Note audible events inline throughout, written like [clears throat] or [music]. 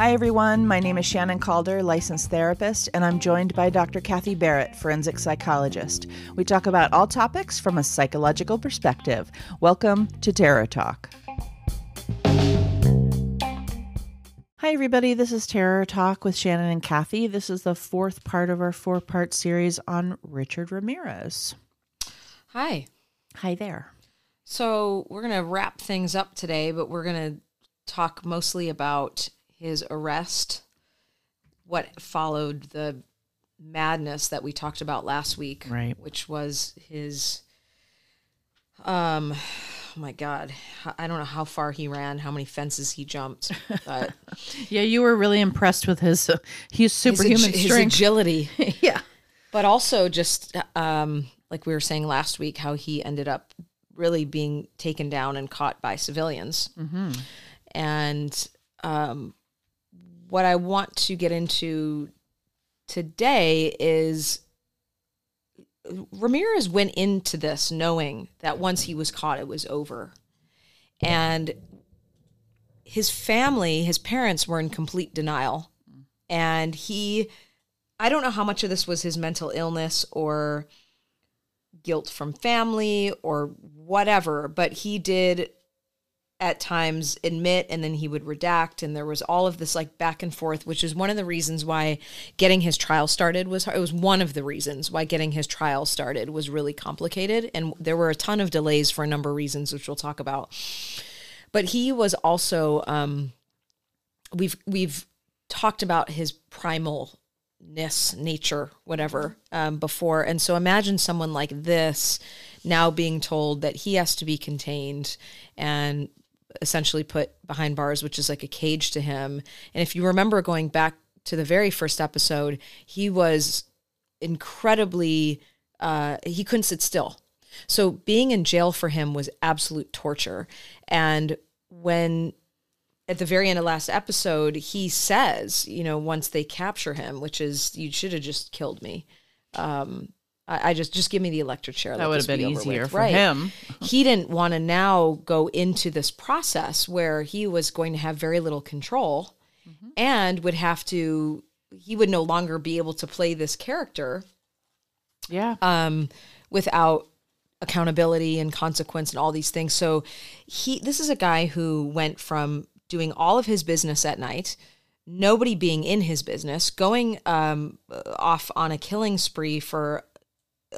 Hi, everyone. My name is Shannon Calder, licensed therapist, and I'm joined by Dr. Kathy Barrett, forensic psychologist. We talk about all topics from a psychological perspective. Welcome to Terror Talk. Hi, everybody. This is Terror Talk with Shannon and Kathy. This is the fourth part of our four part series on Richard Ramirez. Hi. Hi there. So, we're going to wrap things up today, but we're going to talk mostly about his arrest, what followed the madness that we talked about last week, Right. which was his um oh my god, I don't know how far he ran, how many fences he jumped, [laughs] but Yeah, you were really impressed with his uh, his his, superhuman agi- his agility. [laughs] yeah. but also just um, like we were saying last week, how he ended up really being taken down and caught by civilians. And um, what I want to get into today is Ramirez went into this knowing that once he was caught, it was over. And his family, his parents were in complete denial. And he, I don't know how much of this was his mental illness or guilt from family or whatever, but he did at times admit and then he would redact. And there was all of this like back and forth which is one of the reasons why getting his trial started was it was one of the reasons why getting his trial started was really complicated. And there were a ton of delays for a number of reasons which we'll talk about. But he was also um we've we've talked about his primalness nature whatever um, before. And so imagine someone like this now being told that he has to be contained and essentially put behind bars which is like a cage to him. And if you remember going back to the very first episode he was incredibly uh, he couldn't sit still. So being in jail for him was absolute torture. And when at the very end of last episode, he says, you know, once they capture him, which is you should have just killed me. Um, I, I just just give me the electric chair. That would have been be easier for him. [laughs] he didn't want to now go into this process where he was going to have very little control Mm-hmm. and would have to. He would no longer be able to play this character Yeah. um, without accountability and consequence and all these things. So he this is a guy who went from doing all of his business at night, nobody being in his business, going um, off on a killing spree for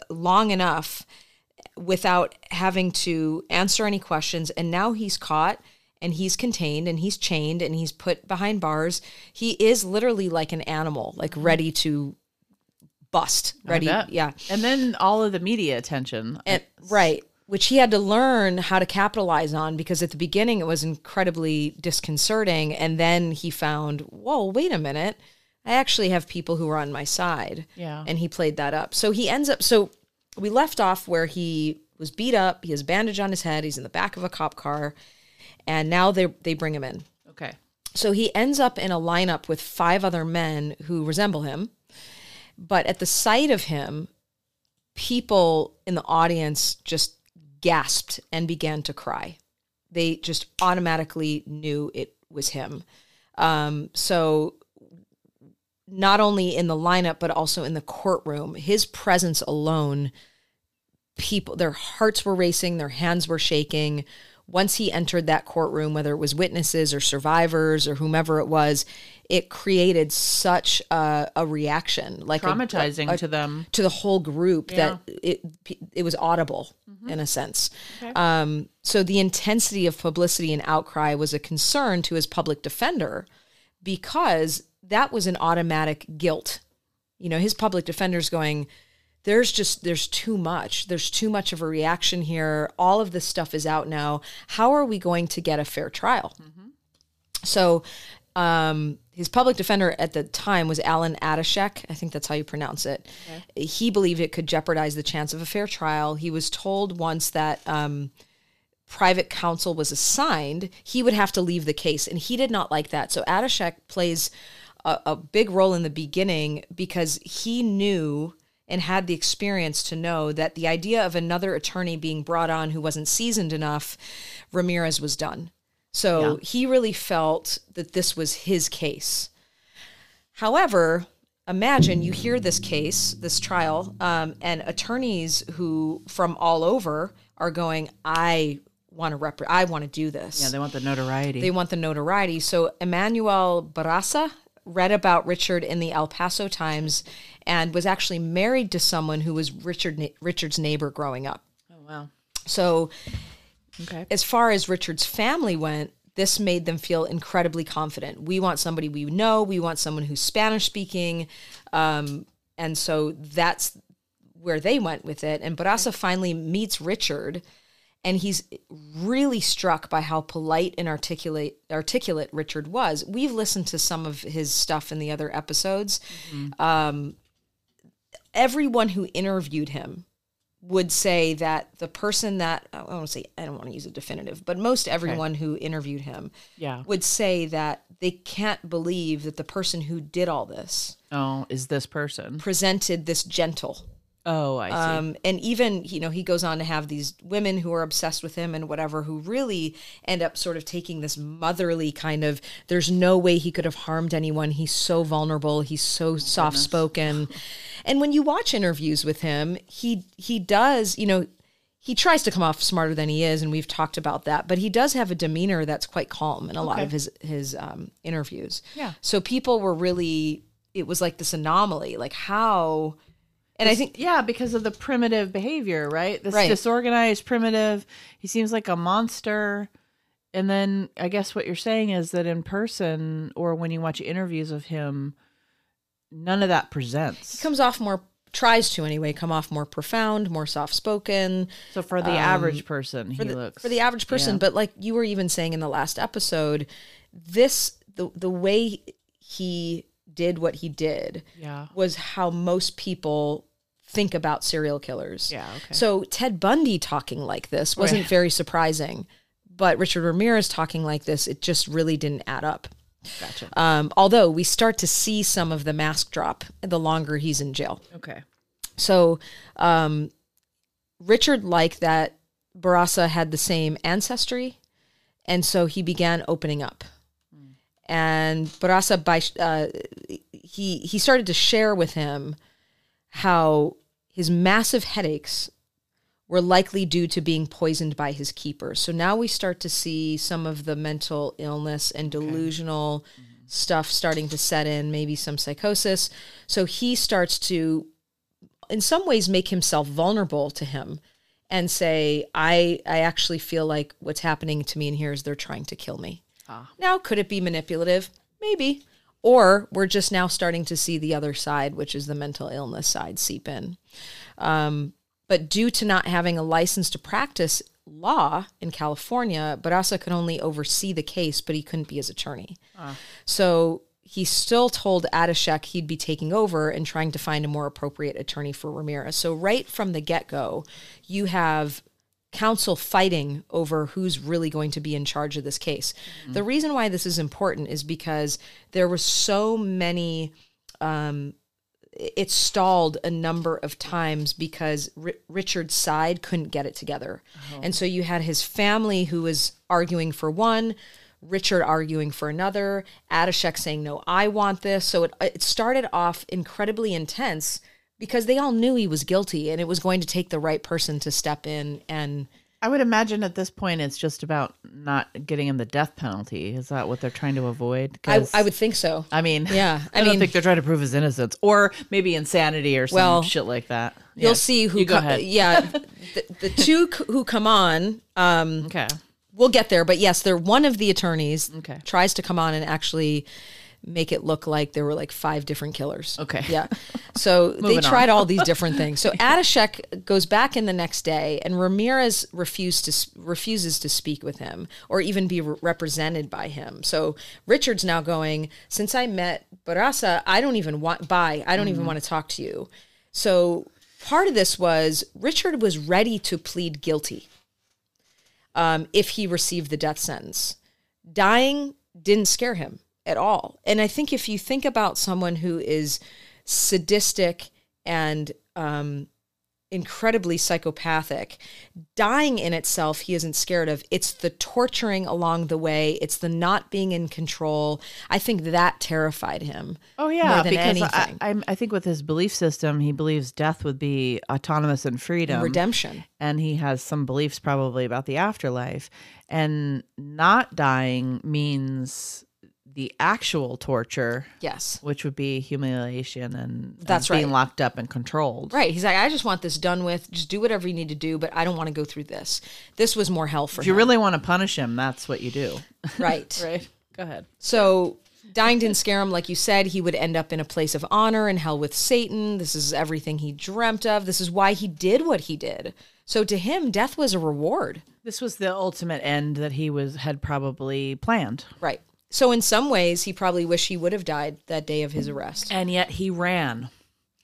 long enough without having to answer any questions. And now he's caught and he's contained and he's chained and he's put behind bars. He is literally like an animal like ready to bust ready yeah. And then all of the media attention. and, right which he had to learn how to capitalize on because at the beginning it was incredibly disconcerting. And then he found whoa wait a minute. I actually have people who are on my side. Yeah. and he played that up. So he ends up so we left off where he was beat up. He has bandage on his head. He's in the back of a cop car. And now they they bring him in. Okay. so he ends up in a lineup with five other men who resemble him. But at the sight of him, people in the audience just gasped and began to cry. They just automatically knew it was him. Um, so not only in the lineup, but also in the courtroom, his presence alone, people, their hearts were racing, their hands were shaking. Once he entered that courtroom, whether it was witnesses or survivors or whomever it was, it created such a, a reaction, like a- Traumatizing a- to them. to the whole group that it it was audible in a sense. Um, so the intensity of publicity and outcry was a concern to his public defender because that was an automatic guilt. You know, his public defender's going, there's just there's too much. There's too much of a reaction here. All of this stuff is out now. How are we going to get a fair trial? So um, his public defender at the time was Alan Adashek. I think that's how you pronounce it. He believed it could jeopardize the chance of a fair trial. He was told once that um, private counsel was assigned, he would have to leave the case, and he did not like that. So Adashek plays a, a big role in the beginning because he knew and had the experience to know that the idea of another attorney being brought on who wasn't seasoned enough, Ramirez was done. So he really felt that this was his case. However, imagine you hear this case, this trial, um, and attorneys who from all over are going, I want to rep- I want to do this. Yeah, they want the notoriety. They want the notoriety. So Emmanuel Barraza read about Richard in the El Paso Times and was actually married to someone who was Richard Richard's neighbor growing up. oh wow. So Okay. as far as Richard's family went, this made them feel incredibly confident. We want somebody we know. We want someone who's Spanish speaking, um, and so that's where they went with it. And Barraza finally meets Richard, and he's really struck by how polite and articulate articulate Richard was. We've listened to some of his stuff in the other episodes. Um, everyone who interviewed him would say that the person that I don't want to say I don't want to use a definitive, but most everyone who interviewed him Yeah. would say that they can't believe that the person who did all this Oh, is this person? presented this gentle. Oh, I see. Um, and even you know he goes on to have these women who are obsessed with him and whatever who really end up sort of taking this motherly kind of there's no way he could have harmed anyone. He's so vulnerable. He's so soft spoken [laughs] and when you watch interviews with him he he does you know he tries to come off smarter than he is and we've talked about that but he does have a demeanor that's quite calm in a lot of his his um, interviews. Yeah. so people were really it was like this anomaly. Like how and i think yeah, because of the primitive behavior, right? This Right. disorganized, primitive. He seems like a monster. And then I guess what you're saying is that in person or when you watch interviews of him, none of that presents. He comes off more tries to anyway come off more profound more soft spoken So for the um, average person, he for the, looks for the average person yeah. but like you were even saying in the last episode this the the way he did what he did Yeah. was how most people think about serial killers Yeah, okay. so ted bundy talking like this wasn't Right. very surprising but richard ramirez talking like this it just really didn't add up Gotcha. um, although we start to see some of the mask drop the longer he's in jail Okay. so um, Richard liked that Barraza had the same ancestry, and so he began opening up. And Barraza, by uh, he he started to share with him how his massive headaches were likely due to being poisoned by his keepers. So now we start to see some of the mental illness and delusional stuff starting to set in, maybe some psychosis. So he starts to in some ways make himself vulnerable to him and say i i actually feel like what's happening to me in here is they're trying to kill me now could it be manipulative? Maybe. Or we're just now starting to see the other side which is the mental illness side seep in. Um, but due to not having a license to practice law in california barraza could only oversee the case but he couldn't be his attorney. So he still told Adashek he'd be taking over and trying to find a more appropriate attorney for Ramirez. So right from the get-go, you have counsel fighting over who's really going to be in charge of this case. The reason why this is important is because there were so many um, it stalled a number of times because R- Richard's side couldn't get it together. And so you had his family who was arguing for one, Richard arguing for another, Adashek saying, No, I want this. So it, it started off incredibly intense because they all knew he was guilty and it was going to take the right person to step in and. I would imagine at this point it's just about not getting him the death penalty. Is that what they're trying to avoid? I, I would think so. I mean, Yeah, [laughs] I, I don't mean- think they're trying to prove his innocence, or maybe insanity or some Well, shit like that. You'll Yeah. see who. You go co- ahead. Yeah, [laughs] the, the two who come on. Um, Okay. we'll get there but yes they're one of the attorneys Okay. tries to come on and actually make it look like there were like five different killers. Okay. yeah. So [laughs] they tried all these different things. So [laughs] Adashek goes back in the next day and Ramirez refused to refuses to speak with him or even be re- represented by him. So Richard's now going since I met Barraza I don't even want bye. I don't even want to talk to you. So part of this was Richard was ready to plead guilty um, if he received the death sentence. Dying didn't scare him at all. And I think if you think about someone who is sadistic and um, incredibly psychopathic. Dying in itself, he isn't scared of. It's the torturing along the way. It's the not being in control. I think that terrified him. Oh yeah, more than because anything. I, I think with his belief system, he believes death would be autonomous and freedom, and Redemption. and he has some beliefs probably about the afterlife. And not dying means the actual torture, Yes. which would be humiliation and That's and being right. locked up and controlled. Right. He's like, I just want this done with. Just do whatever you need to do, but I don't want to go through this. This was more hell for him. If you really want to punish him, that's what you do. [laughs] right. [laughs] Right. Go ahead. So dying didn't scare him. Like you said, he would end up in a place of honor in hell with Satan. This is everything he dreamt of. This is why he did what he did. So to him, death was a reward. This was the ultimate end that he was had probably planned. Right. So in some ways, he probably wished he would have died that day of his arrest. And yet he ran.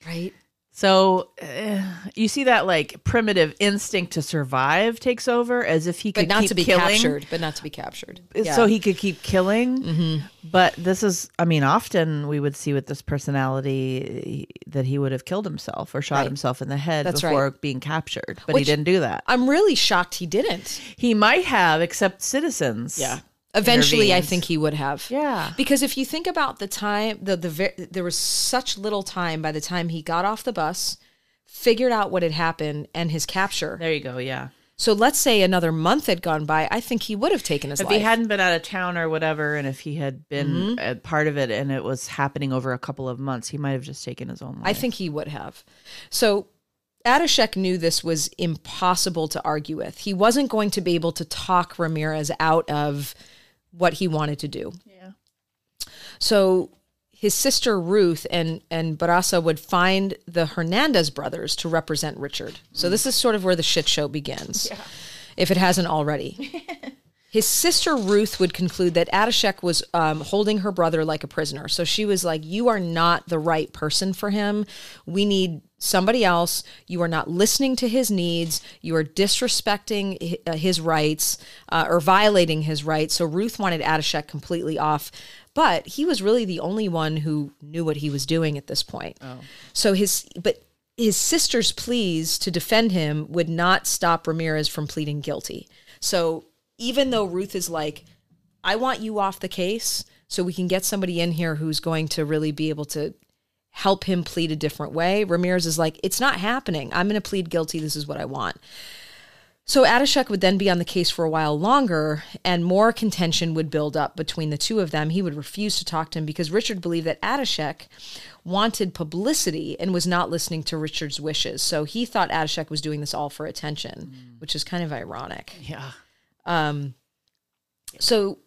Right. So uh, you see that like primitive instinct to survive takes over as if he But could not keep to be killing, captured. But not to be captured. Yeah. Mm-hmm. So he could keep killing. But this is, I mean, often we would see with this personality that he would have killed himself or shot Right. himself in the head That's before right. being captured. But Which- he didn't do that. I'm really shocked he didn't. He might have, except citizens. Eventually, I think he would have. Yeah. Because if you think about the time, the the ver- there was such little time by the time he got off the bus, figured out what had happened, and his capture. There you go. Yeah. So let's say another month had gone by. I think he would have taken his If life. he hadn't been out of town or whatever, and if he had been Mm-hmm. a part of it and it was happening over a couple of months, he might have just taken his own life. I think he would have. So Adashek knew this was impossible to argue with. He wasn't going to be able to talk Ramirez out of what he wanted to do. Yeah. So his sister Ruth and and Barraza would find the Hernandez brothers to represent Richard. So this is sort of where the shit show begins, if it hasn't already. [laughs] his sister Ruth would conclude that Adashek was um, holding her brother like a prisoner. So she was like, "You are not the right person for him. We need." Somebody else, you are not listening to his needs. You are disrespecting uh, his rights uh, or violating his rights. So Ruth wanted Adashek completely off but he was really the only one who knew what he was doing at this point. Oh. So his but his sister's pleas to defend him would not stop Ramirez from pleading guilty. So even though Ruth is like, I want you off the case so we can get somebody in here who's going to really be able to help him plead a different way. Ramirez is like, it's not happening. I'm going to plead guilty. This is what I want. So Adashek would then be on the case for a while longer, and more contention would build up between the two of them. He would refuse to talk to him because Richard believed that Adashek wanted publicity and was not listening to Richard's wishes. So he thought Adashek was doing this all for attention, mm. which is kind of ironic. Yeah. Um, so,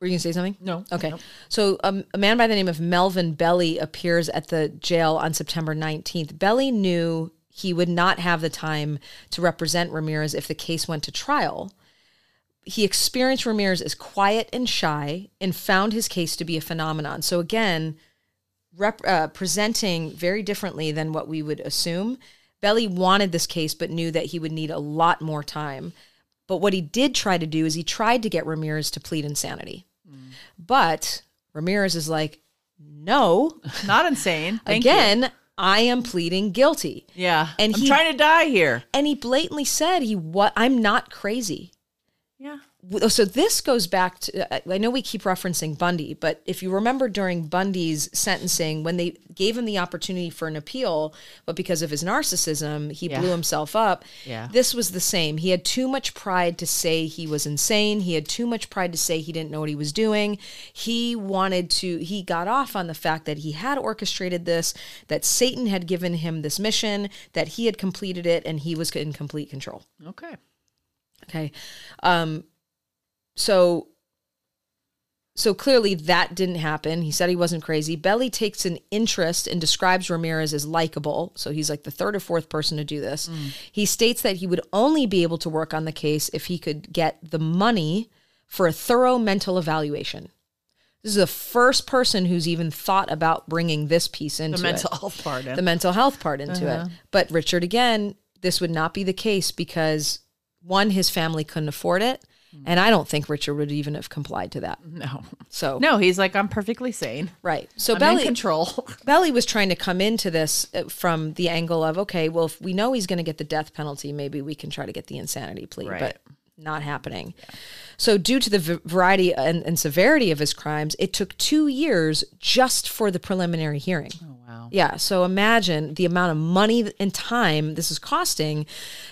were you going to say something? No. Okay. So, um, a man by the name of Melvin Belli appears at the jail on September 19th. Belli knew he would not have the time to represent Ramirez if the case went to trial. He experienced Ramirez as quiet and shy and found his case to be a phenomenon. So, again, rep- uh, presenting very differently than what we would assume. Belli wanted this case, but knew that he would need a lot more time. But what he did try to do is he tried to get Ramirez to plead insanity. But Ramirez is like, no, [laughs] Not insane. Thank you. again, I am pleading guilty. Yeah. And I'm he- trying to die here. And he blatantly said, he what I'm not crazy. Yeah. So this goes back to I know we keep referencing Bundy, but if you remember during Bundy's sentencing when they gave him the opportunity for an appeal, but because of his narcissism, he Yeah. blew himself up. Yeah. This was the same. He had too much pride to say he was insane. He had too much pride to say he didn't know what he was doing. He wanted to he got off on the fact that he had orchestrated this, that Satan had given him this mission, that he had completed it and he was in complete control. Okay. Okay. Um so so clearly that didn't happen. He said he wasn't crazy. Belli takes an interest and describes Ramirez as likable. So he's like the third or fourth person to do this. Mm. He states that he would only be able to work on the case if he could get the money for a thorough mental evaluation. This is the first person who's even thought about bringing this piece into The it mental health part. in. the mental health part into it. Uh-huh. But Richard, again, this would not be the case because one, his family couldn't afford it, And I don't think Richard would even have complied to that. No. So No, he's like, I'm perfectly sane. right. So I'm Belli control. [laughs] Belli was trying to come into this uh, from the angle of okay, well, if we know he's going to get the death penalty, maybe we can try to get the insanity plea, Right. but not happening. So, due to the v- variety and, and severity of his crimes, it took two years just for the preliminary hearing. oh, wow. Yeah. So imagine the amount of money and time this is costing.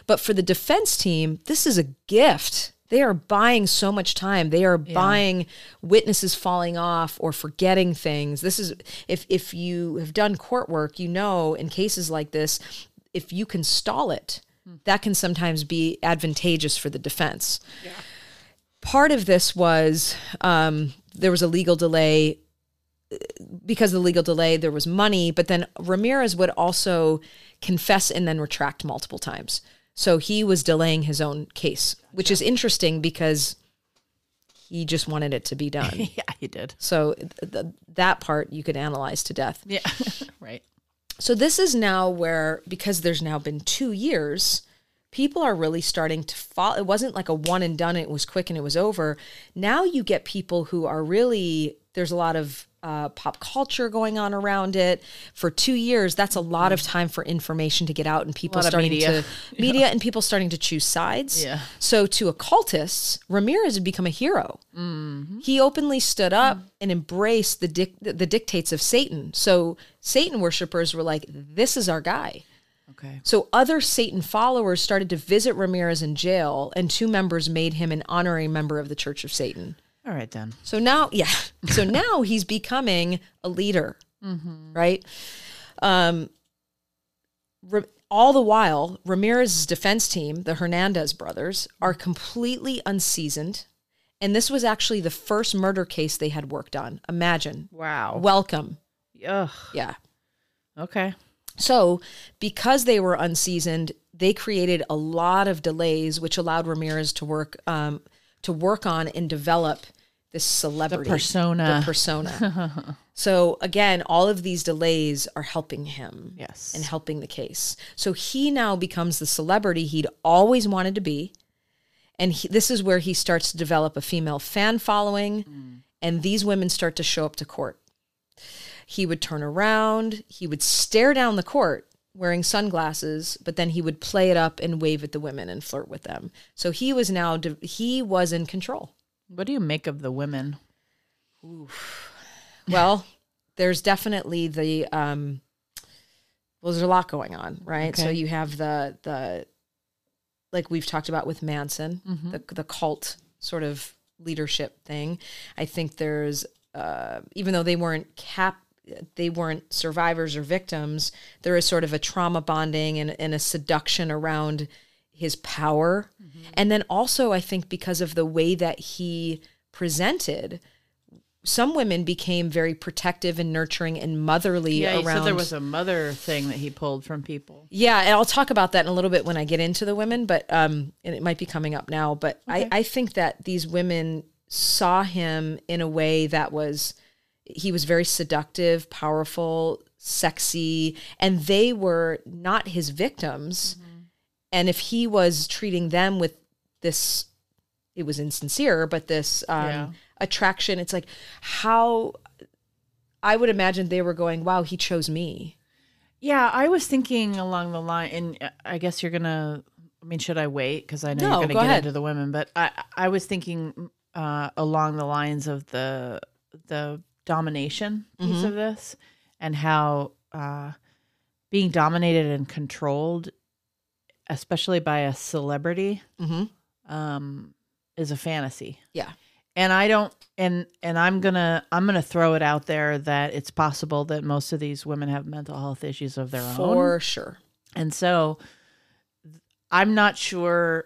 But for the defense team, this is a gift. They are buying so much time. They are buying witnesses falling off or forgetting things. This is if if you have done court work, you know in cases like this, if you can stall it, that can sometimes be advantageous for the defense. Part of this was um, there was a legal delay because of the legal delay, there was money, but then Ramirez would also confess and then retract multiple times. So he was delaying his own case, which is interesting because he just wanted it to be done. [laughs] Yeah, he did. so th- th- that part you could analyze to death. Yeah. [laughs] right. So this is now where because there's now been 2 years, people are really starting to fall it wasn't like a one and done it was quick and it was over. Now you get people who are really there's a lot of uh, pop culture going on around it for two years. That's a lot of time for information to get out and people starting media. to [laughs] media and people starting to choose sides. Yeah. So to occultists, Ramirez had become a hero. He openly stood up and embraced the dic- the dictates of Satan. So Satan worshippers were like, "This is our guy." Okay. So other Satan followers started to visit Ramirez in jail, and two members made him an honorary member of the Church of Satan. All right, then. So now, [laughs] yeah. So now he's becoming a leader, right? Um, Ra- all the while, Ramirez's defense team, the Hernandez brothers, are completely unseasoned. And this was actually the first murder case they had worked on. Imagine. Wow. Welcome. Ugh. Yeah. Okay. So, because they were unseasoned, they created a lot of delays, which allowed Ramirez to work um, to work on and develop this celebrity persona. The persona. [laughs] so again, all of these delays are helping him Yes. and helping the case. So he now becomes the celebrity he'd always wanted to be, and he, this is where he starts to develop a female fan following, mm. and these women start to show up to court. He would turn around, he would stare down the court wearing sunglasses, but then he would play it up and wave at the women and flirt with them. So he was now de- he was in control. What do you make of the women? Well, [laughs] there's definitely the um well there's a lot going on, right? So you have the the like we've talked about with Manson, the the cult sort of leadership thing. I think there's uh even though they weren't cap they weren't survivors or victims, there is sort of a trauma bonding and, and a seduction around his power. And then also I think because of the way that he presented, some women became very protective and nurturing and motherly Yeah, around said there was a mother thing that he pulled from people. yeah, and I'll talk about that in a little bit when I get into the women, but um, and it might be coming up now. But I, I think that these women saw him in a way that was he was very seductive, powerful, sexy, and they were not his victims. And if he was treating them with this, it was insincere, but this um, Yeah. attraction, it's like how I would imagine they were going, "Wow, he chose me." Yeah, I was thinking along the line, and uh, I guess you're gonna. I mean, should I wait? Because I know No, you're gonna go get ahead. into the women, but I I was thinking uh, along the lines of the the domination piece Mm-hmm. of this, and how uh, being dominated and controlled, especially by a celebrity, Mm-hmm. um, is a fantasy. Yeah. and i don't and and i'm gonna i'm gonna throw it out there that it's possible that most of these women have mental health issues of their own For sure. and so i'm not sure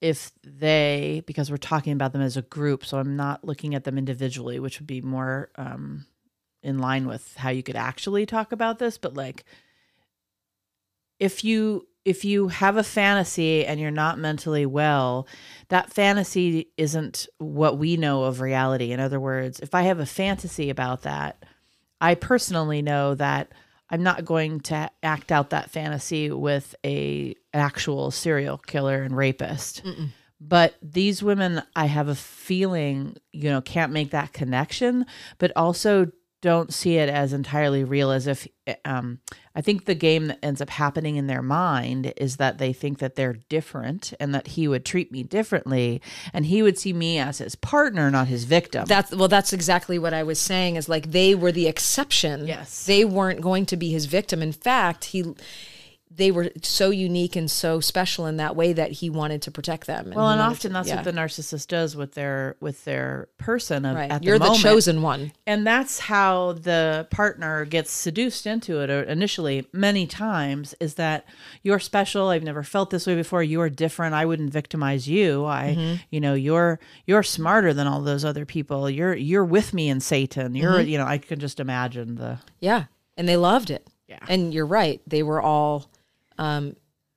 if they because we're talking about them as a group so i'm not looking at them individually which would be more um in line with how you could actually talk about this but like if you if you have a fantasy and you're not mentally well that fantasy isn't what we know of reality. In other words if i have a fantasy about that i personally know that i'm not going to act out that fantasy with a actual serial killer and rapist. But these women, I have a feeling, you know, can't make that connection, but also don't see it as entirely real as if um, i think the game that ends up happening in their mind is that they think that they're different and that he would treat me differently and he would see me as his partner not his victim That's well, that's exactly what I was saying. Is like they were the exception. Yes. they weren't going to be his victim. In fact, he, they were so unique and so special in that way that he wanted to protect them. well and often to- that's yeah. what the narcissist does with their with their person of, right. at You're the, moment. chosen one. and that's how the partner gets seduced into it uh, initially many times is that you're special i've never felt this way before you're different i wouldn't victimize you i mm-hmm. you know you're you're smarter than all those other people you're you're with me in satan you're mm-hmm. you know i can just imagine the Yeah, and they loved it. Yeah. and you're right. They were all um,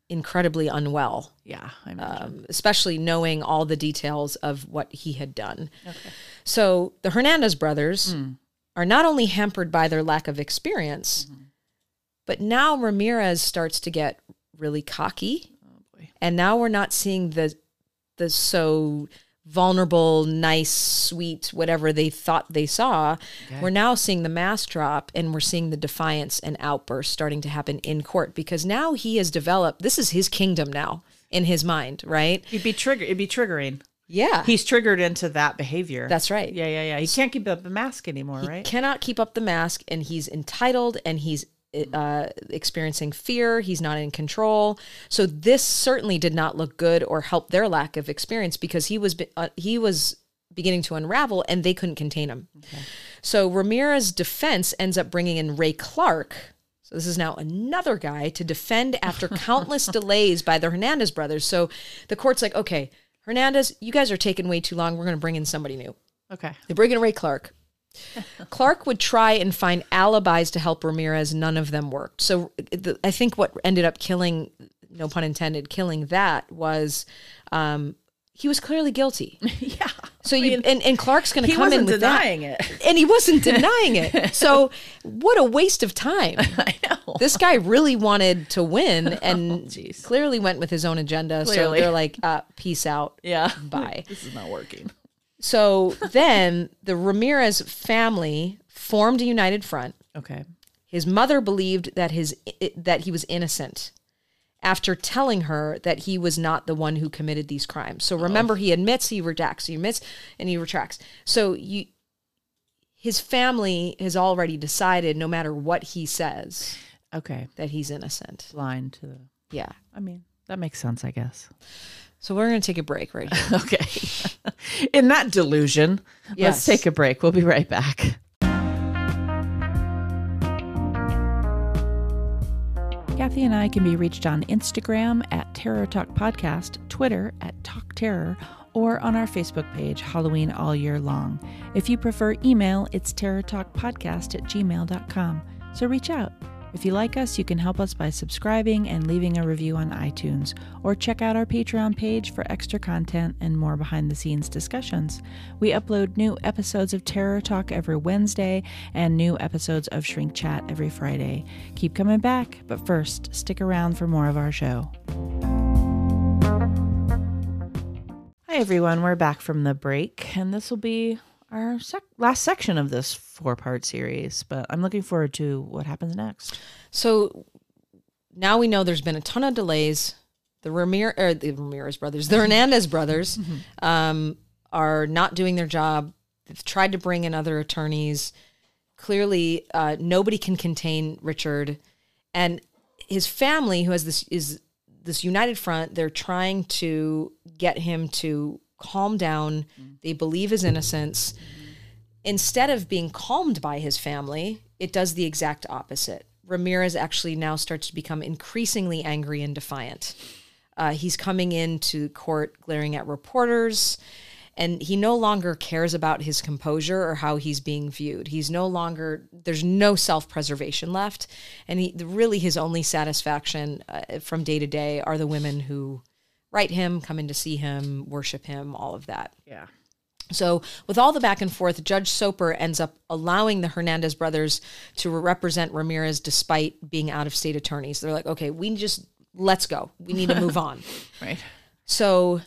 incredibly unwell. yeah i um, especially knowing all the details of what he had done. Okay. So the Hernandez brothers are not only hampered by their lack of experience, but now Ramirez starts to get really cocky. And now we're not seeing the the so vulnerable, nice, sweet, whatever they thought they saw. We're now seeing the mask drop and we're seeing the defiance and outburst starting to happen in court because now he has developed this is his kingdom now in his mind, right? He'd be trigger. It'd be triggering. Yeah. He's triggered into that behavior. That's right. Yeah, yeah, yeah. He can't keep up the mask anymore, He right? cannot keep up the mask and he's entitled and he's uh, experiencing fear. He's not in control. So this certainly did not look good or help their lack of experience because he was be- uh, he was beginning to unravel and they couldn't contain him. So Ramirez's defense ends up bringing in Ray Clark. So this is now another guy to defend after [laughs] countless delays by the Hernandez brothers. So the court's like, okay, Hernandez, you guys are taking way too long. We're going to bring in somebody new. Okay. They bring in Ray Clark. [laughs] Clark would try and find alibis to help Ramirez. None of them worked. So the, I think what ended up killing, no pun intended, killing that was um, he was clearly guilty. [laughs] Yeah. So you and, and Clark's going to come in wasn't with denying that, it. and he wasn't [laughs] denying it. So what a waste of time. I know. This guy really wanted to win and jeez. clearly went with his own agenda. So they're like, uh, peace out. Yeah. Bye. This is not working. So then the Ramirez family formed a united front. Okay. His mother believed that his that he was innocent after telling her that he was not the one who committed these crimes. So remember he admits he retracts, he admits and he retracts. So you his family has already decided no matter what he says Okay. that he's innocent. Blind to the. Yeah. I mean, that makes sense, I guess. So we're going to take a break right here. [laughs] Okay. [laughs] In that delusion, Yes. let's take a break. We'll be right back. Kathy and I can be reached on Instagram at Terror Talk Podcast, Twitter at Talk Terror, or on our Facebook page, Halloween All Year Long. If you prefer email, it's terrortalkpodcast at gmail.com. So reach out. If you like us, you can help us by subscribing and leaving a review on iTunes, or check out our Patreon page for extra content and more behind the scenes discussions. We upload new episodes of Terror Talk every Wednesday and new episodes of Shrink Chat every Friday. Keep coming back, but first, stick around for more of our show. Hi, everyone. We're back from the break, and this will be our sec- last section of this four part series, but I'm looking forward to what happens next. So now we know there's been a ton of delays. The Ramir or the Ramirez brothers, the [laughs] Hernandez brothers, [laughs] um, are not doing their job. They've tried to bring in other attorneys. Clearly, uh, nobody can contain Richard, and his family, who has this is this united front. They're trying to get him to calm down. They believe his innocence instead of being calmed by his family, it does the exact opposite. Ramirez actually now starts to become increasingly angry and defiant. Uh, he's coming into court glaring at reporters, and he no longer cares about his composure or how he's being viewed. He's no longer, there's no self preservation left. And he, really, his only satisfaction uh, from day to day are the women who write him, come in to see him, worship him, all of that. Yeah. So, with all the back and forth, Judge Soper ends up allowing the Hernandez brothers to represent Ramirez despite being out of state attorneys. They're like, okay, we just let's go. We need to move [laughs] on. Right. So,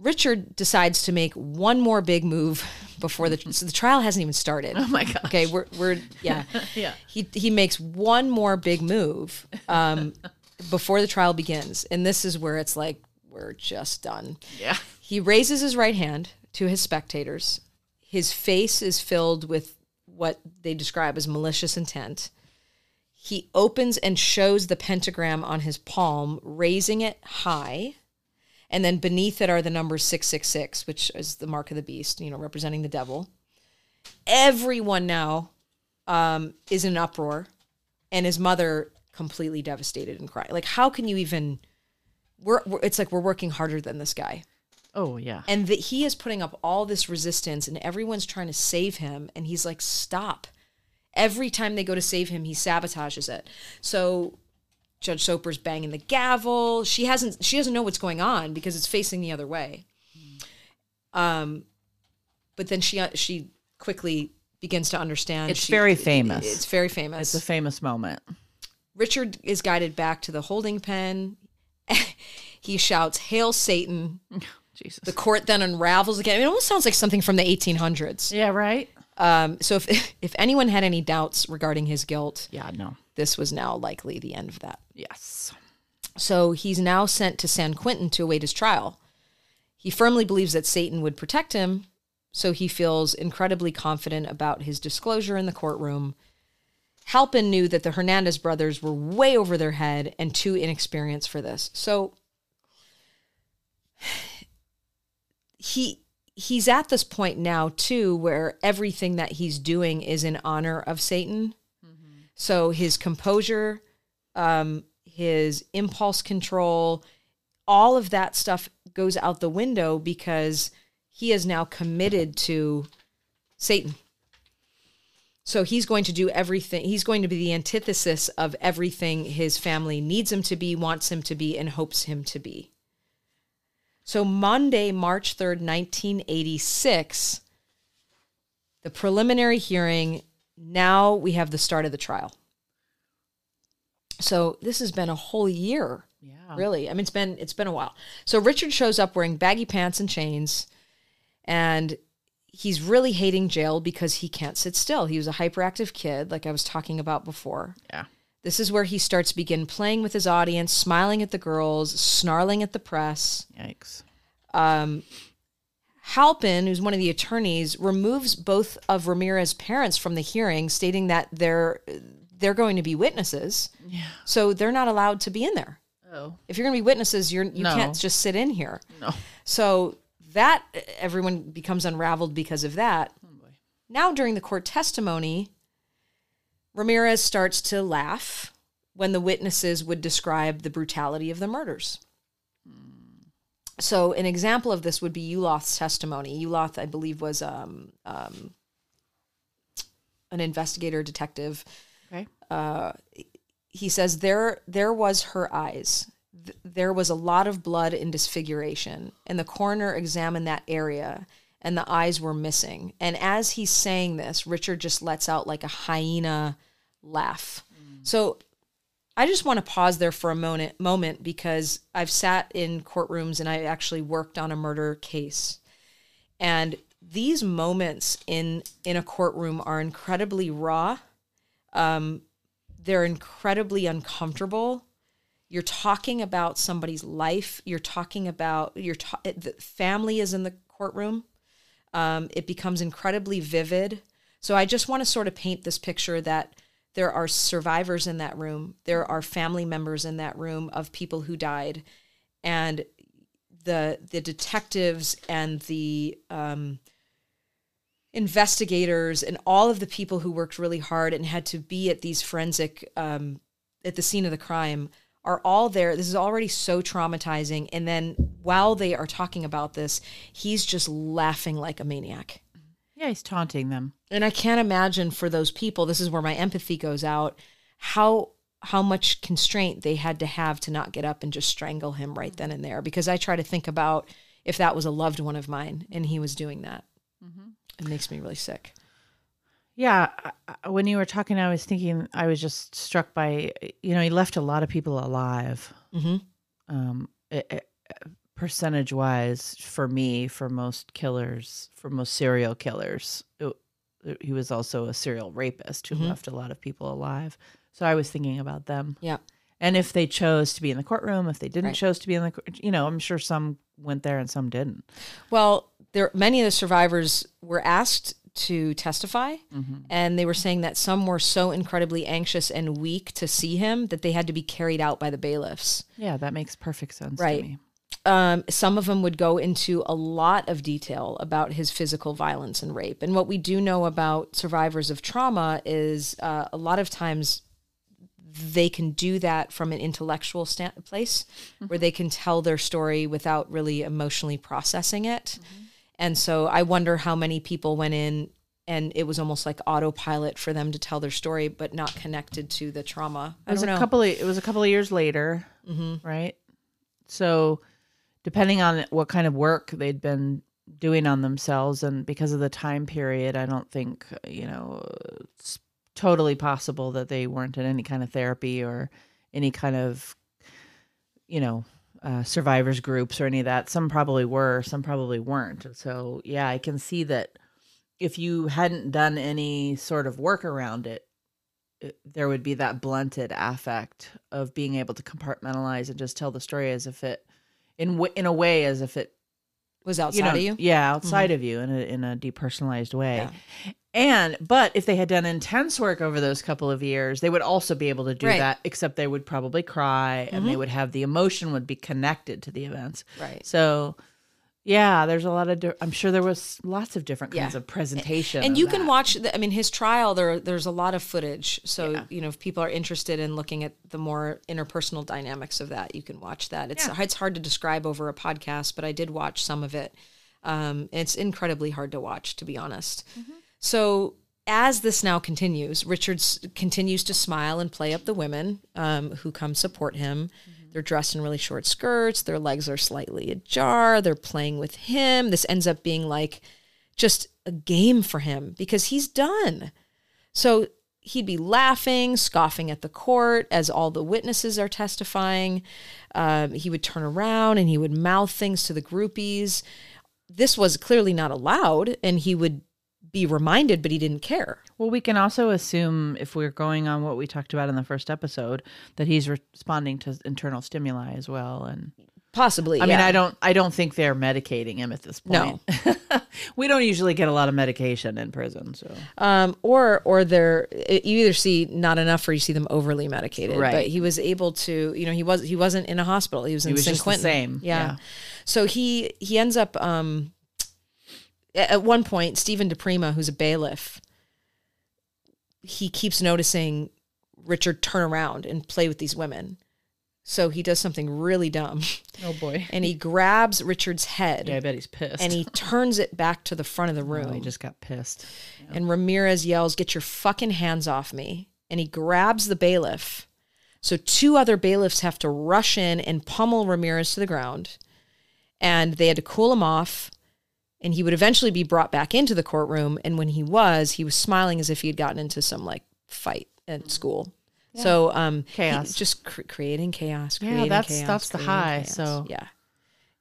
Richard decides to make one more big move before the so the trial hasn't even started. Oh my god. Okay, we're we're yeah. [laughs] Yeah. He he makes one more big move um, before the trial begins, and this is where it's like we're just done. Yeah. He raises his right hand to his spectators. His face is filled with what they describe as malicious intent. He opens and shows the pentagram on his palm, raising it high. And then beneath it are the numbers 666, which is the mark of the beast, you know, representing the devil. Everyone now um, is in an uproar, and his mother completely devastated and crying. Like, how can you even? We're, we're it's like we're working harder than this guy Oh yeah. and that he is putting up all this resistance and everyone's trying to save him and he's like stop every time they go to save him he sabotages it so judge soper's banging the gavel she hasn't she doesn't know what's going on because it's facing the other way um but then she she quickly begins to understand It's She- very famous. it's very famous It's a famous moment. Richard is guided back to the holding pen. [laughs] he shouts, Hail Satan. [laughs] Jesus. The court then unravels again. It almost sounds like something from the 1800s. yeah, right? Um, so if, [laughs] if anyone had any doubts regarding his guilt, Yeah, no. this was now likely the end of that. Yes. So he's now sent to San Quentin to await his trial. He firmly believes that Satan would protect him, so he feels incredibly confident about his disclosure in the courtroom. Halpin knew that the Hernandez brothers were way over their head and too inexperienced for this. So [sighs] he he's at this point now too where everything that he's doing is in honor of Satan. So his composure, um, his impulse control, all of that stuff goes out the window because he is now committed to Satan. So he's going to do everything. He's going to be the antithesis of everything his family needs him to be, wants him to be, and hopes him to be. So Monday, March 3rd, 1986, the preliminary hearing, now we have the start of the trial. So this has been a whole year. Yeah. Really. I mean it's been it's been a while. So Richard shows up wearing baggy pants and chains and he's really hating jail because he can't sit still. He was a hyperactive kid like I was talking about before. Yeah. This is where he starts begin playing with his audience, smiling at the girls, snarling at the press. Yikes. Um, Halpin, who's one of the attorneys, removes both of Ramirez's parents from the hearing, stating that they're they're going to be witnesses. Yeah. So they're not allowed to be in there. Oh. If you're going to be witnesses, you're you No. can't just sit in here. No. So that everyone becomes unraveled because of that. Now during the court testimony, Ramirez starts to laugh when the witnesses would describe the brutality of the murders. So an example of this would be Uloth's testimony. Uloth, I believe, was um, um, an investigator detective Okay. he says there there was her eyes Th- there was a lot of blood and disfiguration and the coroner examined that area and the eyes were missing. And as he's saying this richard just lets out like a hyena laugh. Mm. So i just want to pause there for a moment moment because i've sat in courtrooms and i actually worked on a murder case. And these moments in in a courtroom are incredibly raw. Um, they're incredibly uncomfortable. You're talking about somebody's life. You're talking about your ta- the family is in the courtroom. Um, it becomes incredibly vivid. So I just want to sort of paint this picture that there are survivors in that room. There are family members in that room of people who died, and the the detectives and the um, investigators and all of the people who worked really hard and had to be at these forensic um, at the scene of the crime are all there. This is already so traumatizing. And then while they are talking about this he's just laughing like a maniac. Yeah, he's taunting them. and i can't imagine for those people this is where my empathy goes out how how much constraint they had to have to not get up and just strangle him right then and there. Because i try to think about if that was a loved one of mine and he was doing that. Mm-hmm. It makes me really sick Yeah, when you were talking, I was thinking, I was just struck by, you know, he left a lot of people alive. Mhm. Um, it, it- percentage wise, for me, for most killers, for most serial killers, it, he was also a serial rapist who left a lot of people alive. So I was thinking about them. Yeah. And if they chose to be in the courtroom, if they didn't Right. chose to be in the, you know, I'm sure some went there and some didn't. Well, there many of the survivors were asked to testify, and they were saying that some were so incredibly anxious and weak to see him that they had to be carried out by the bailiffs. Yeah, that makes perfect sense Right. to me. Um, some of them would go into a lot of detail about his physical violence and rape. And what we do know about survivors of trauma is uh, a lot of times they can do that from an intellectual stand- place where they can tell their story without really emotionally processing it. And so I wonder how many people went in and it was almost like autopilot for them to tell their story, but not connected to the trauma. I It was don't a know. couple of it was a couple of years later, mm-hmm. right? So, depending on what kind of work they'd been doing on themselves, and because of the time period, I don't think you know it's totally possible that they weren't in any kind of therapy or any kind of you know uh, survivors groups or any of that. Some probably were, some probably weren't. So, yeah, I can see that if you hadn't done any sort of work around it it- there would be that blunted affect of being able to compartmentalize and just tell the story as if it in w- in a way as if it was outside you know of you. yeah outside mm-hmm. of you in a in a depersonalized way Yeah. and but if they had done intense work over those couple of years they would also be able to do Right. that except they would probably cry and they mm-hmm. would have the emotion would be connected to the events Right. so yeah there's a lot of di- i'm sure there was lots of different kinds Yeah. of presentation and of you can watch the, i mean his trial there there's a lot of footage. So you know if people are interested in looking at the more interpersonal dynamics of that you can watch that. It's Yeah. it's hard to describe over a podcast but i did watch some of it. Um, it's incredibly hard to watch to be honest. So as this now continues richards continues to smile and play up the women um, who come support him they're dressed in really short skirts their legs are slightly ajar they're playing with him this ends up being like just a game for him because he's done. So he'd be laughing, scoffing at the court as all the witnesses are testifying. Um, he would turn around and he would mouth things to the groupies. This was clearly not allowed, and he would be reminded, but he didn't care. Well, we can also assume, if we're going on what we talked about in the first episode, that he's responding to internal stimuli as well. And Possibly. I mean. I don't, I don't think they're medicating him at this point. No, [laughs] we don't usually get a lot of medication in prison. So um, or or they're you either see not enough or you see them overly medicated. Right. But he was able to, you know, he was he wasn't in a hospital. He was in was San just the Quentin. same, Yeah. yeah. So he he ends up um, at one point. Stephen DePrima, who's a bailiff, he keeps noticing Richard turn around and play with these women. So he does something really dumb, oh boy, [laughs] and he grabs Richard's head yeah, I bet he's pissed. and he [laughs] turns it back to the front of the room. oh, he just got pissed. And Ramirez yells, Get your fucking hands off me. And he grabs the bailiff. So two other bailiffs have to rush in and pummel Ramirez to the ground. And they had to cool him off. And he would eventually be brought back into the courtroom. And when he was, he was smiling as if he had gotten into some like fight at school. So um, Chaos. just cr- creating chaos. Yeah, Creating that's- chaos, that's the high, chaos. so- yeah,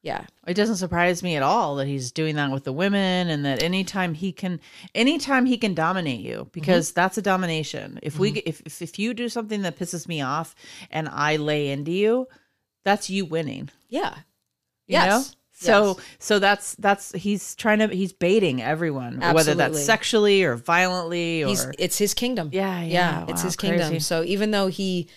yeah, It doesn't surprise me at all that he's doing that with the women and that anytime he can anytime he can dominate you because Mm-hmm. that's a domination. If we if, if if you do something that pisses me off and I lay into you, that's you winning. yeah. You yes. know? So Yes. so that's that's he's trying to he's baiting everyone whether that's sexually or violently or He's it's his kingdom. Yeah, yeah. it's Wow, his kingdom. So even though he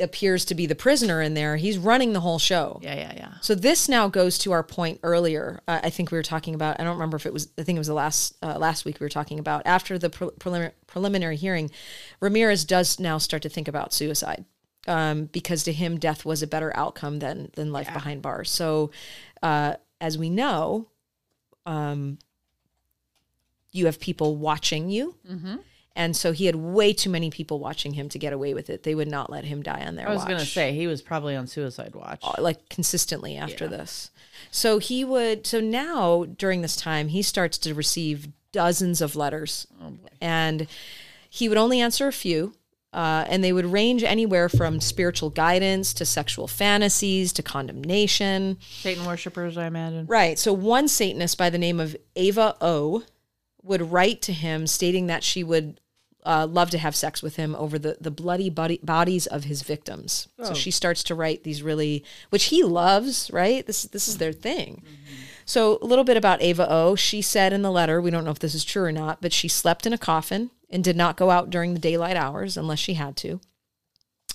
appears to be the prisoner in there, he's running the whole show. yeah yeah yeah. So this now goes to our point earlier. Uh, I think we were talking about. I don't remember if it was. I think it was the last uh, last week we were talking about after the pre- prelim- preliminary hearing. Ramirez does now start to think about suicide um, because to him death was a better outcome than than life behind bars. So uh, as we know, um, you have people watching you. Mm-hmm. And so he had way too many people watching him to get away with it. They would not let him die on their I was going to say he was probably on suicide watch. uh, like consistently after this. So he would so now during this time he starts to receive dozens of letters. Oh, And he would only answer a few Uh, and they would range anywhere from spiritual guidance to sexual fantasies to condemnation. Satan worshippers, I imagine. Right. So one Satanist by the name of Ava O would write to him stating that she would uh, love to have sex with him over the, the bloody body, bodies of his victims. So she starts to write these really, which he loves, right? This, this is their thing. So a little bit about Ava O. She said in the letter, we don't know if this is true or not, but she slept in a coffin and did not go out during the daylight hours unless she had to.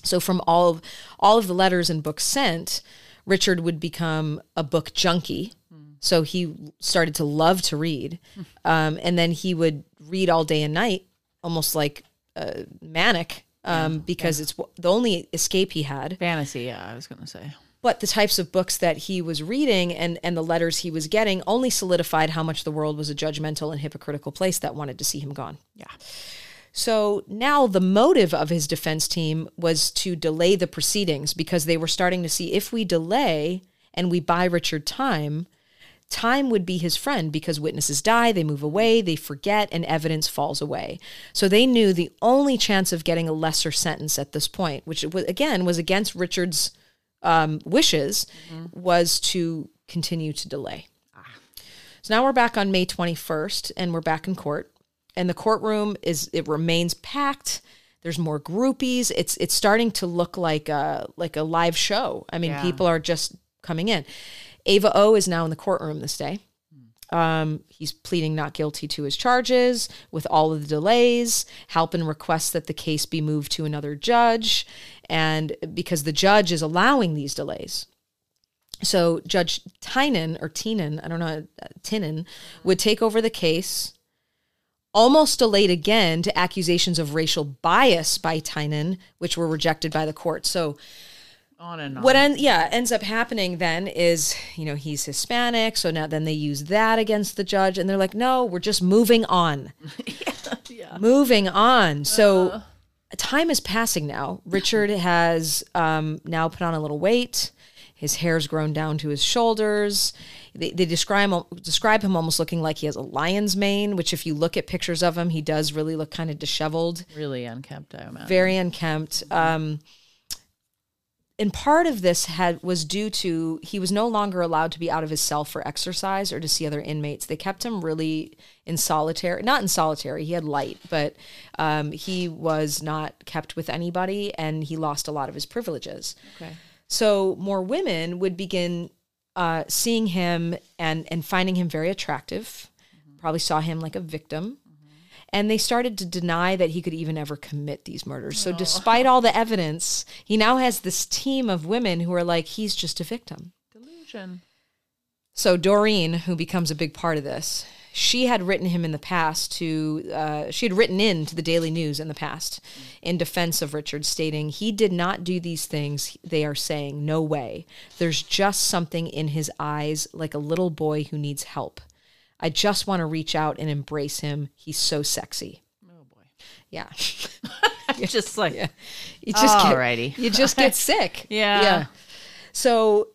So from all of all of the letters and books sent, Richard would become a book junkie. So he started to love to read, um, and then he would read all day and night, almost like uh, manic, um, because it's w- the only escape he had. Fantasy, yeah, I was going to say. But the types of books that he was reading and and the letters he was getting only solidified how much the world was a judgmental and hypocritical place that wanted to see him gone. Yeah. So now the motive of his defense team was to delay the proceedings because they were starting to see if we delay and we buy Richard time, time would be his friend because witnesses die, they move away, they forget, and evidence falls away. So they knew the only chance of getting a lesser sentence at this point, which again was against Richard's um, wishes, was to continue to delay. So now we're back on May 21st and we're back in court and the courtroom is it remains packed. There's more groupies. It's it's starting to look like a like a live show. I mean, Yeah. people are just coming in. Ava O is now in the courtroom this day. Um, he's pleading not guilty to his charges with all of the delays. Halpin requests that the case be moved to another judge, and because the judge is allowing these delays. So Judge Tynan or Teenan, I don't know, uh, Tinnen, would take over the case, almost delayed again to accusations of racial bias by Tynan, which were rejected by the court. So On and on. what en- yeah ends up happening then is you know he's Hispanic, so now then they use that against the judge, and they're like, no, we're just moving on, [laughs] moving on. So time is passing now. Richard [laughs] has um, now put on a little weight. His hair's grown down to his shoulders. They, they describe him, describe him almost looking like he has a lion's mane, which if you look at pictures of him, he does really look kind of disheveled really unkempt, I imagine. very unkempt. Um, and part of this had was due to he was no longer allowed to be out of his cell for exercise or to see other inmates. They kept him really in solitary, not in solitary. He had light, but um, he was not kept with anybody, and he lost a lot of his privileges. okay. So more women would begin uh, seeing him and and finding him very attractive. Probably saw him like a victim. And they started to deny that he could even ever commit these murders. So, despite all the evidence, he now has this team of women who are like, he's just a victim. Delusion. So Doreen, who becomes a big part of this, she had written him in the past to, uh, she had written in to the Daily News in the past in defense of Richard, stating, he did not do these things. They are saying, no way. There's just something in his eyes like a little boy who needs help. I just want to reach out and embrace him. He's so sexy. Oh boy. Yeah. [laughs] [laughs] Just like You just get, Alrighty. you just get [laughs] sick. Yeah. Yeah. So,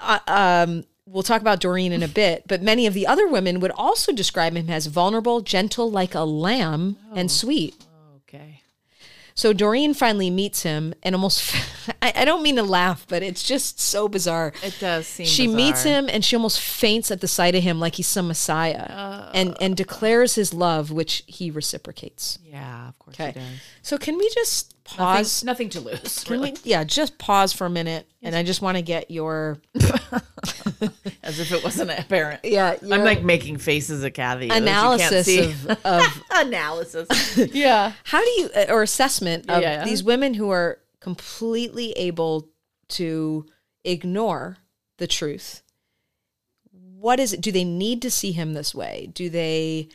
uh, um, we'll talk about Doreen in a bit, but many of the other women would also describe him as vulnerable, gentle like a lamb, and sweet. okay. So Doreen finally meets him and almost, I, I don't mean to laugh, but it's just so bizarre. It does seem She bizarre. meets him and she almost faints at the sight of him like he's some messiah and, and declares his love, which he reciprocates. Yeah, of course Okay. he does. So can we just pause? Nothing, nothing to lose. Can we, yeah, just pause for a minute, and I just want to get your [laughs] As if it wasn't apparent. [laughs] yeah I'm like making faces at Kathy. that you can't analysis see. of, of [laughs] analysis. yeah. how do you uh, or assessment of Yeah. these women who are completely able to ignore the truth. What is it? Do they need to see him this way? Do they?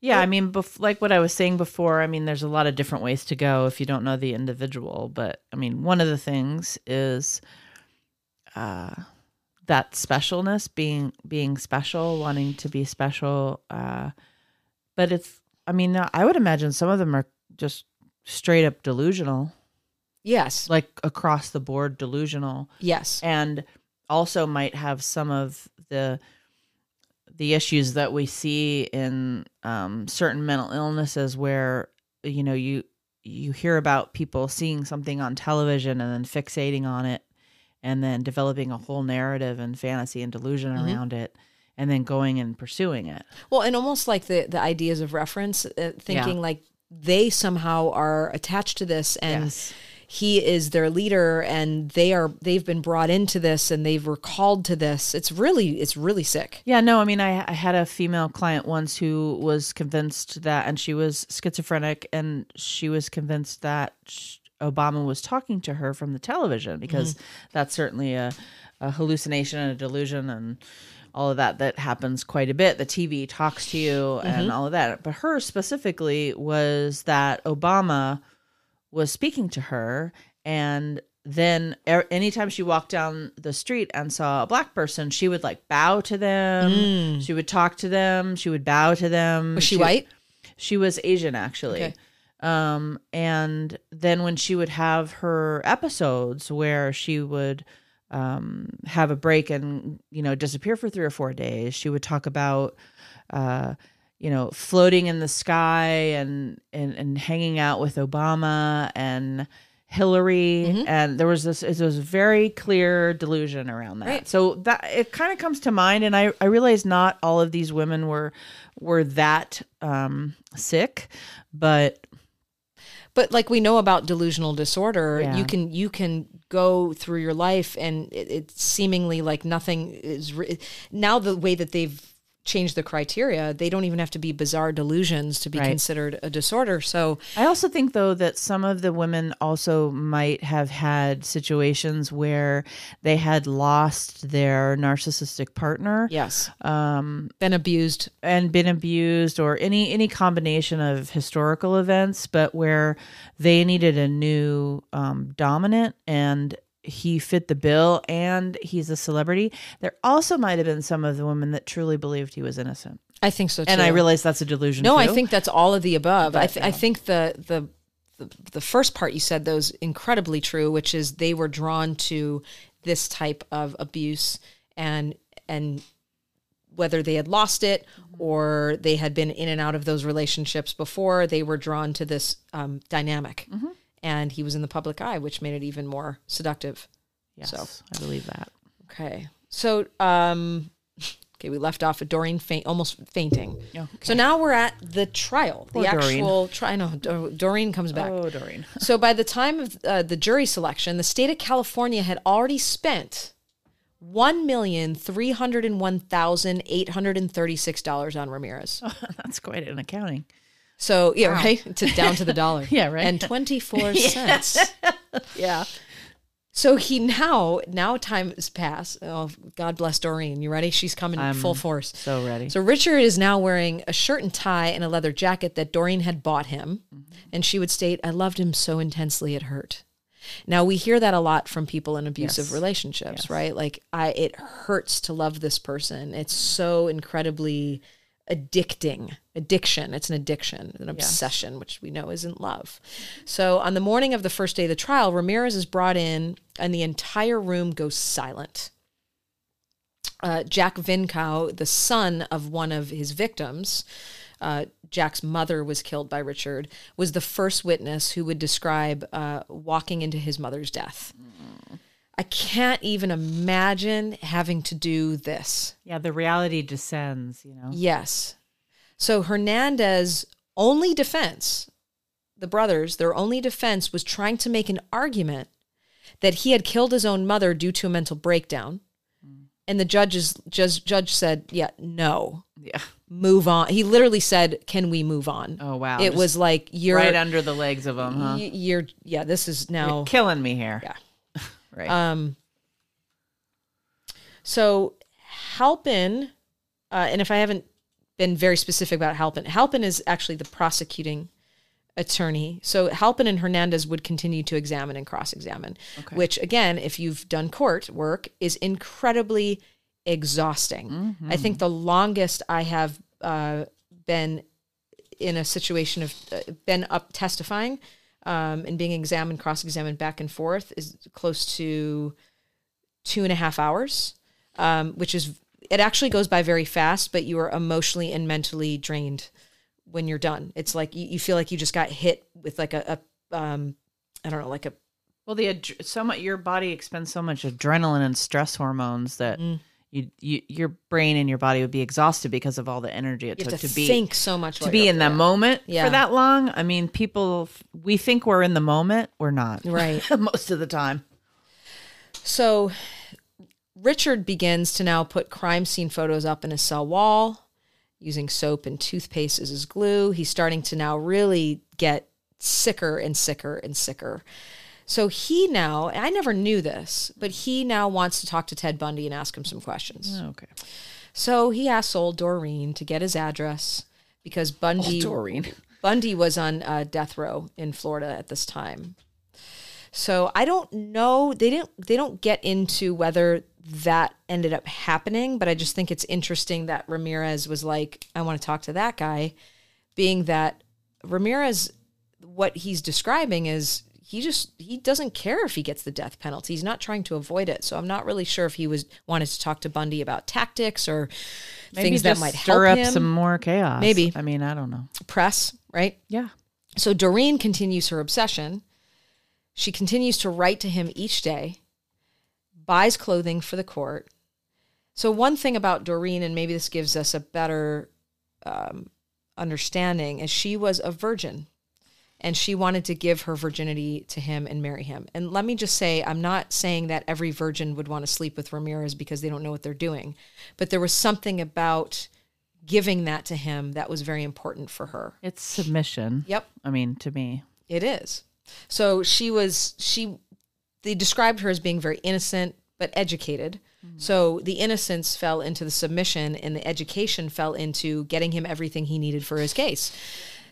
Yeah, I mean, bef- like what I was saying before, I mean, there's a lot of different ways to go if you don't know the individual. But I mean, one of the things is uh, that specialness, being being special, wanting to be special. Uh, but it's, I mean, I would imagine some of them are just straight up delusional, Yes, like across the board delusional yes, and also might have some of the the issues that we see in um, certain mental illnesses where you know you you hear about people seeing something on television and then fixating on it and then developing a whole narrative and fantasy and delusion Mm-hmm. around it and then going and pursuing it. Well, and almost like the the ideas of reference, uh, thinking like they somehow are attached to this, and Yes. He is their leader, and they are they've been brought into this, and they've were called to this. It's really it's really sick. Yeah, no, I mean, I, I had a female client once who was convinced that, and she was schizophrenic, and she was convinced that Obama was talking to her from the television because mm-hmm. that's certainly a, a hallucination and a delusion and all of that that happens quite a bit. The TV talks to you and mm-hmm. all of that. But her specifically was that Obama was speaking to her and then er- anytime she walked down the street and saw a black person she would like bow to them. She would talk to them. She would bow to them. Was she, white? she was asian actually. Okay. um and then when she would have her episodes where she would um have a break and you know disappear for 3 or 4 days she would talk about uh you know floating in the sky and and and hanging out with Obama and Hillary Mm-hmm. and there was this it was very clear delusion around that. Right. So that it kind of comes to mind and I I realize not all of these women were were that um sick but but like we know about delusional disorder Yeah. you can you can go through your life and it, it's seemingly like nothing is re- now the way that they've changed the criteria they don't even have to be bizarre delusions to be Right. considered a disorder. So I also think though that some of the women also might have had situations where they had lost their narcissistic partner yes. um been abused. and been abused or any any combination of historical events but where they needed a new um, dominant and he fit the bill and he's a celebrity there also might have been some of the women that truly believed he was innocent. I think so too and i realize that's a delusion no i think that's all of the above. I, But, th- I think the the the, the first part you said those incredibly true which is they were drawn to this type of abuse and and whether they had lost it or they had been in and out of those relationships before they were drawn to this um, dynamic and he was in the public eye which made it even more seductive. Yes so. i believe that. okay. So um [laughs] okay we left off at doreen faint almost fainting. Okay. so now we're at the trial Poor the actual trial no Dor- doreen comes back. Oh doreen. [laughs] So by the time of uh, the jury selection, the state of California had already spent one million three hundred and one thousand eight hundred and thirty-six dollars on Ramirez. [laughs] that's quite an accounting So yeah, right, to down to the dollar. [laughs] Yeah, right. and twenty-four [laughs] cents. yeah So he now now time has passed. Oh, God bless Doreen. You ready? She's coming I'm full force. so ready So Richard is now wearing a shirt and tie and a leather jacket that Doreen had bought him. Mm-hmm. And she would state, I loved him so intensely it hurt. Now we hear that a lot from people in abusive Yes. relationships, Yes. right? Like I it hurts to love this person. It's so incredibly addicting. Addiction. It's an addiction, an obsession, which we know isn't love. So on the morning of the first day of the trial, Ramirez is brought in and the entire room goes silent uh, Jack Vincow, the son of one of his victims, uh, Jack's mother was killed by Richard, was the first witness who would describe uh, walking into his mother's death. I can't even imagine having to do this. yeah the reality descends you know Yes. So Hernandez only defense, the brothers, their only defense was trying to make an argument that he had killed his own mother due to a mental breakdown. Mm. And the judges judge judge said, "Yeah, no. yeah Move on." He literally said, "Can we move on?" oh wow it Just was like you're right under the legs of them huh you're yeah, this is now You're killing me here Yeah. Right Um, so Halpin, uh, and if I haven't been very specific about Halpin, Halpin is actually the prosecuting attorney. So Halpin and Hernandez would continue to examine and cross-examine, Okay. which again, if you've done court work, is incredibly exhausting. Mm-hmm. I think the longest I have uh, been in a situation of uh, been up testifying um, and being examined, cross-examined back and forth is close to two and a half hours, um, which is it actually goes by very fast, but you are emotionally and mentally drained when you're done. It's like you, you feel like you just got hit with like a, a um, I don't know, like a Well, the ad- so much your body expends so much adrenaline and stress hormones that Mm. You, you your brain and your body would be exhausted because of all the energy it you took to, to be think so much to be in that moment Yeah. for that long. I mean, people we think we're in the moment, we're not. right. [laughs] Most of the time. So Richard begins to now put crime scene photos up in his cell wall using soap and toothpaste as his glue. He's starting to now really get sicker and sicker and sicker. So he now, I never knew this, but he now wants to talk to Ted Bundy and ask him some questions. Okay. So he asks old Doreen to get his address because Bundy old Doreen. Bundy was on uh, death row in Florida at this time. So I don't know. They didn't. They don't get into whether that ended up happening, but I just think it's interesting that Ramirez was like, "I want to talk to that guy," being that Ramirez, what he's describing is he just he doesn't care if he gets the death penalty. He's not trying to avoid it. So I'm not really sure if he was wanted to talk to Bundy about tactics or Maybe things that might stir up him. some more chaos. Maybe. I mean, I don't know. press, right? Yeah. So Doreen continues her obsession. She continues to write to him each day, buys clothing for the court. So, one thing about Doreen, and maybe this gives us a better um, understanding, is she was a virgin and she wanted to give her virginity to him and marry him. And let me just say, I'm not saying that every virgin would want to sleep with Ramirez because they don't know what they're doing, but there was something about giving that to him that was very important for her. It's submission. Yep. I mean, to me. It is. So she was she they described her as being very innocent but educated. Mm-hmm. So the innocence fell into the submission and the education fell into getting him everything he needed for his case.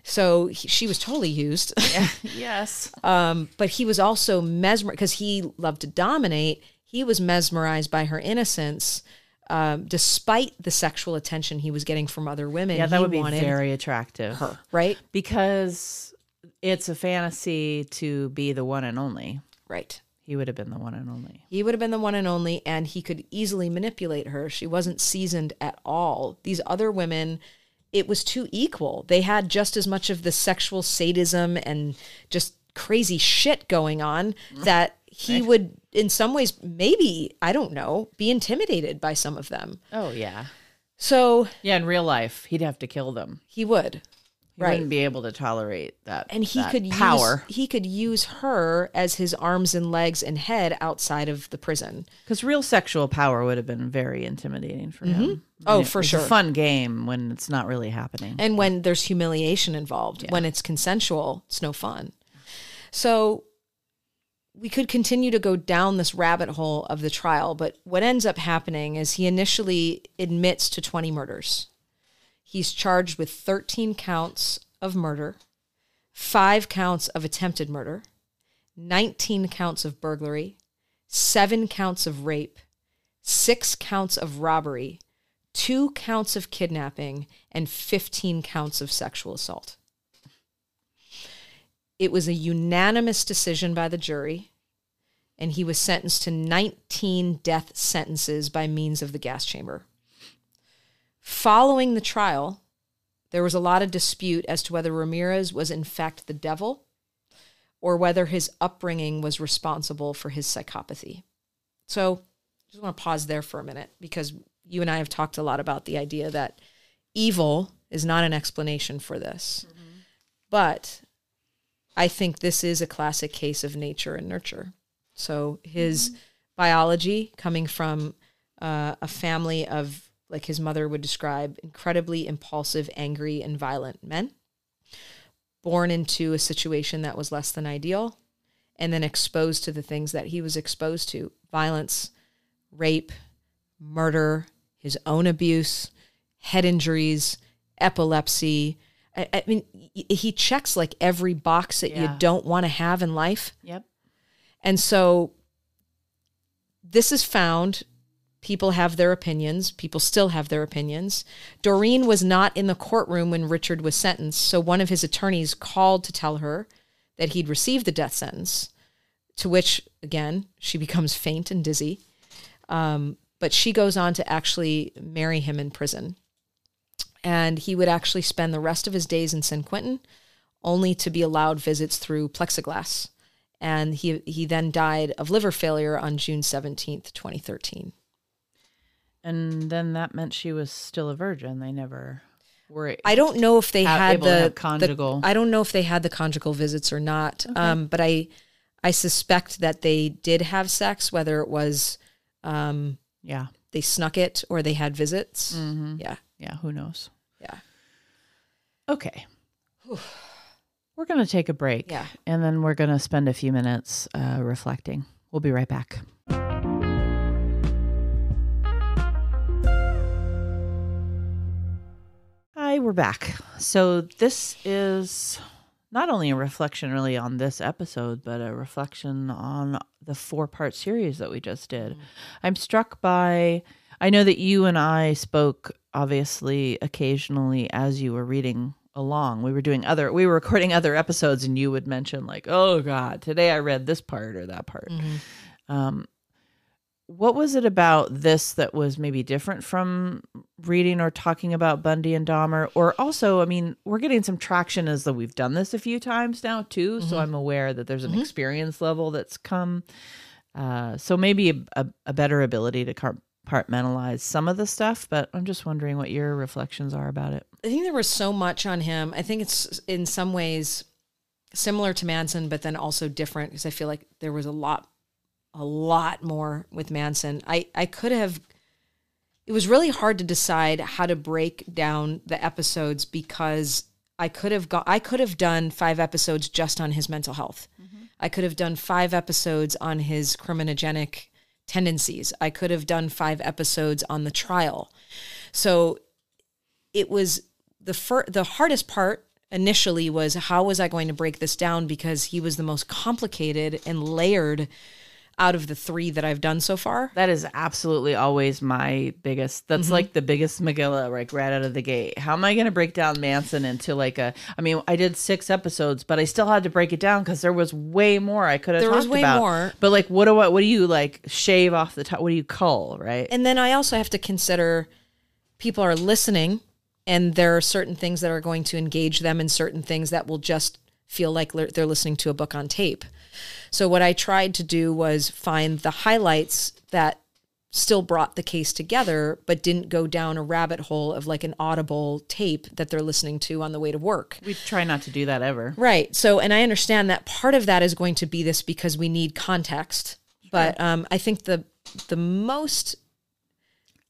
So he, she was totally used. [laughs] [laughs] Yes. um, but he was also mesmerized because he loved to dominate. He was mesmerized by her innocence, um, despite the sexual attention he was getting from other women. Yeah, that would be very attractive. her, right? Because it's a fantasy to be the one and only. Right. He would have been the one and only. He would have been the one and only, and he could easily manipulate her. She wasn't seasoned at all. These other women, it was too equal. They had just as much of the sexual sadism and just crazy shit going on that he would, in some ways, maybe, I don't know, be intimidated by some of them. Oh yeah. So Yeah, in real life, he'd have to kill them. he would. He Right. wouldn't be able to tolerate that. and he that could power use he could use her as his arms and legs and head outside of the prison. because real sexual power would have been very intimidating for mm-hmm. him. Oh, for it's sure. A fun game when it's not really happening. And when there's humiliation involved, when it's consensual, it's no fun. So we could continue to go down this rabbit hole of the trial, but what ends up happening is he initially admits to 20 murders. He's charged with 13 counts of murder, five counts of attempted murder, 19 counts of burglary, seven counts of rape, six counts of robbery, two counts of kidnapping, and 15 counts of sexual assault. It was a unanimous decision by the jury, and he was sentenced to 19 death sentences by means of the gas chamber. Following the trial, there was a lot of dispute as to whether Ramirez was in fact the devil or whether his upbringing was responsible for his psychopathy. So, I just want to pause there for a minute because you and I have talked a lot about the idea that evil is not an explanation for this. But I think this is a classic case of nature and nurture. So his biology coming from uh, a family of, like his mother would describe, incredibly impulsive, angry, and violent men, born into a situation that was less than ideal, and then exposed to the things that he was exposed to violence, rape, murder, his own abuse, head injuries, epilepsy. I, I mean, he checks like every box that you don't want to have in life. Yep. And so this is found. People have their opinions. People still have their opinions. Doreen was not in the courtroom when Richard was sentenced. So one of his attorneys called to tell her that he'd received the death sentence, to which, again, she becomes faint and dizzy. Um, but she goes on to actually marry him in prison. And he would actually spend the rest of his days in San Quentin, only to be allowed visits through plexiglass. And he he then died of liver failure on June 17th, 2013. And then that meant she was still a virgin. They never were. I don't know if they Ha- had the have the- conjugal. I don't know if they had the conjugal visits or not. Um, but I I suspect that they did have sex, whether it was um, yeah. they snuck it or they had visits. Mm-hmm. Yeah, Yeah. Who knows? yeah, Okay. We're going to take a break. yeah. And then we're going to spend a few minutes uh, reflecting. We'll be right back. We're back. So, this is not only a reflection really on this episode, but a reflection on the four part series that we just did. I'm struck by, I know that you and I spoke obviously occasionally as you were reading along. We were doing other, we were recording other episodes, and you would mention, like, oh God, today I read this part or that part. Um, what was it about this that was maybe different from reading or talking about Bundy and Dahmer? Or also, I mean, we're getting some traction as though we've done this a few times now too. So I'm aware that there's an experience level that's come. Uh, so maybe a, a, a better ability to compartmentalize some of the stuff. But I'm just wondering what your reflections are about it. I think there was so much on him. I think it's in some ways similar to Manson, but then also different because I feel like there was a lot, a lot more with Manson. I, I could have, it was really hard to decide how to break down the episodes because I could have got, I could have done five episodes just on his mental health. Mm-hmm. I could have done five episodes on his criminogenic tendencies. I could have done five episodes on the trial. So it was the fir- the hardest part initially was how was I going to break this down because he was the most complicated and layered out of the three that I've done so far. That is absolutely always my biggest. That's mm-hmm. like the biggest Megillah, like right out of the gate. How am I going to break down Manson into like a? I mean, I did six episodes, but I still had to break it down because there was way more I could have. There was way about. more. But like, what do I? What do you like? Shave off the top? What do you cull? Right? And then I also have to consider people are listening and there are certain things that are going to engage them and certain things that will just feel like they're they're listening to a book on tape. So what I tried to do was find the highlights that still brought the case together but didn't go down a rabbit hole of like an audible tape that they're listening to on the way to work. we try not to do that ever. Right. So, and I understand that part of that is going to be this because we need context. But um, I think the the most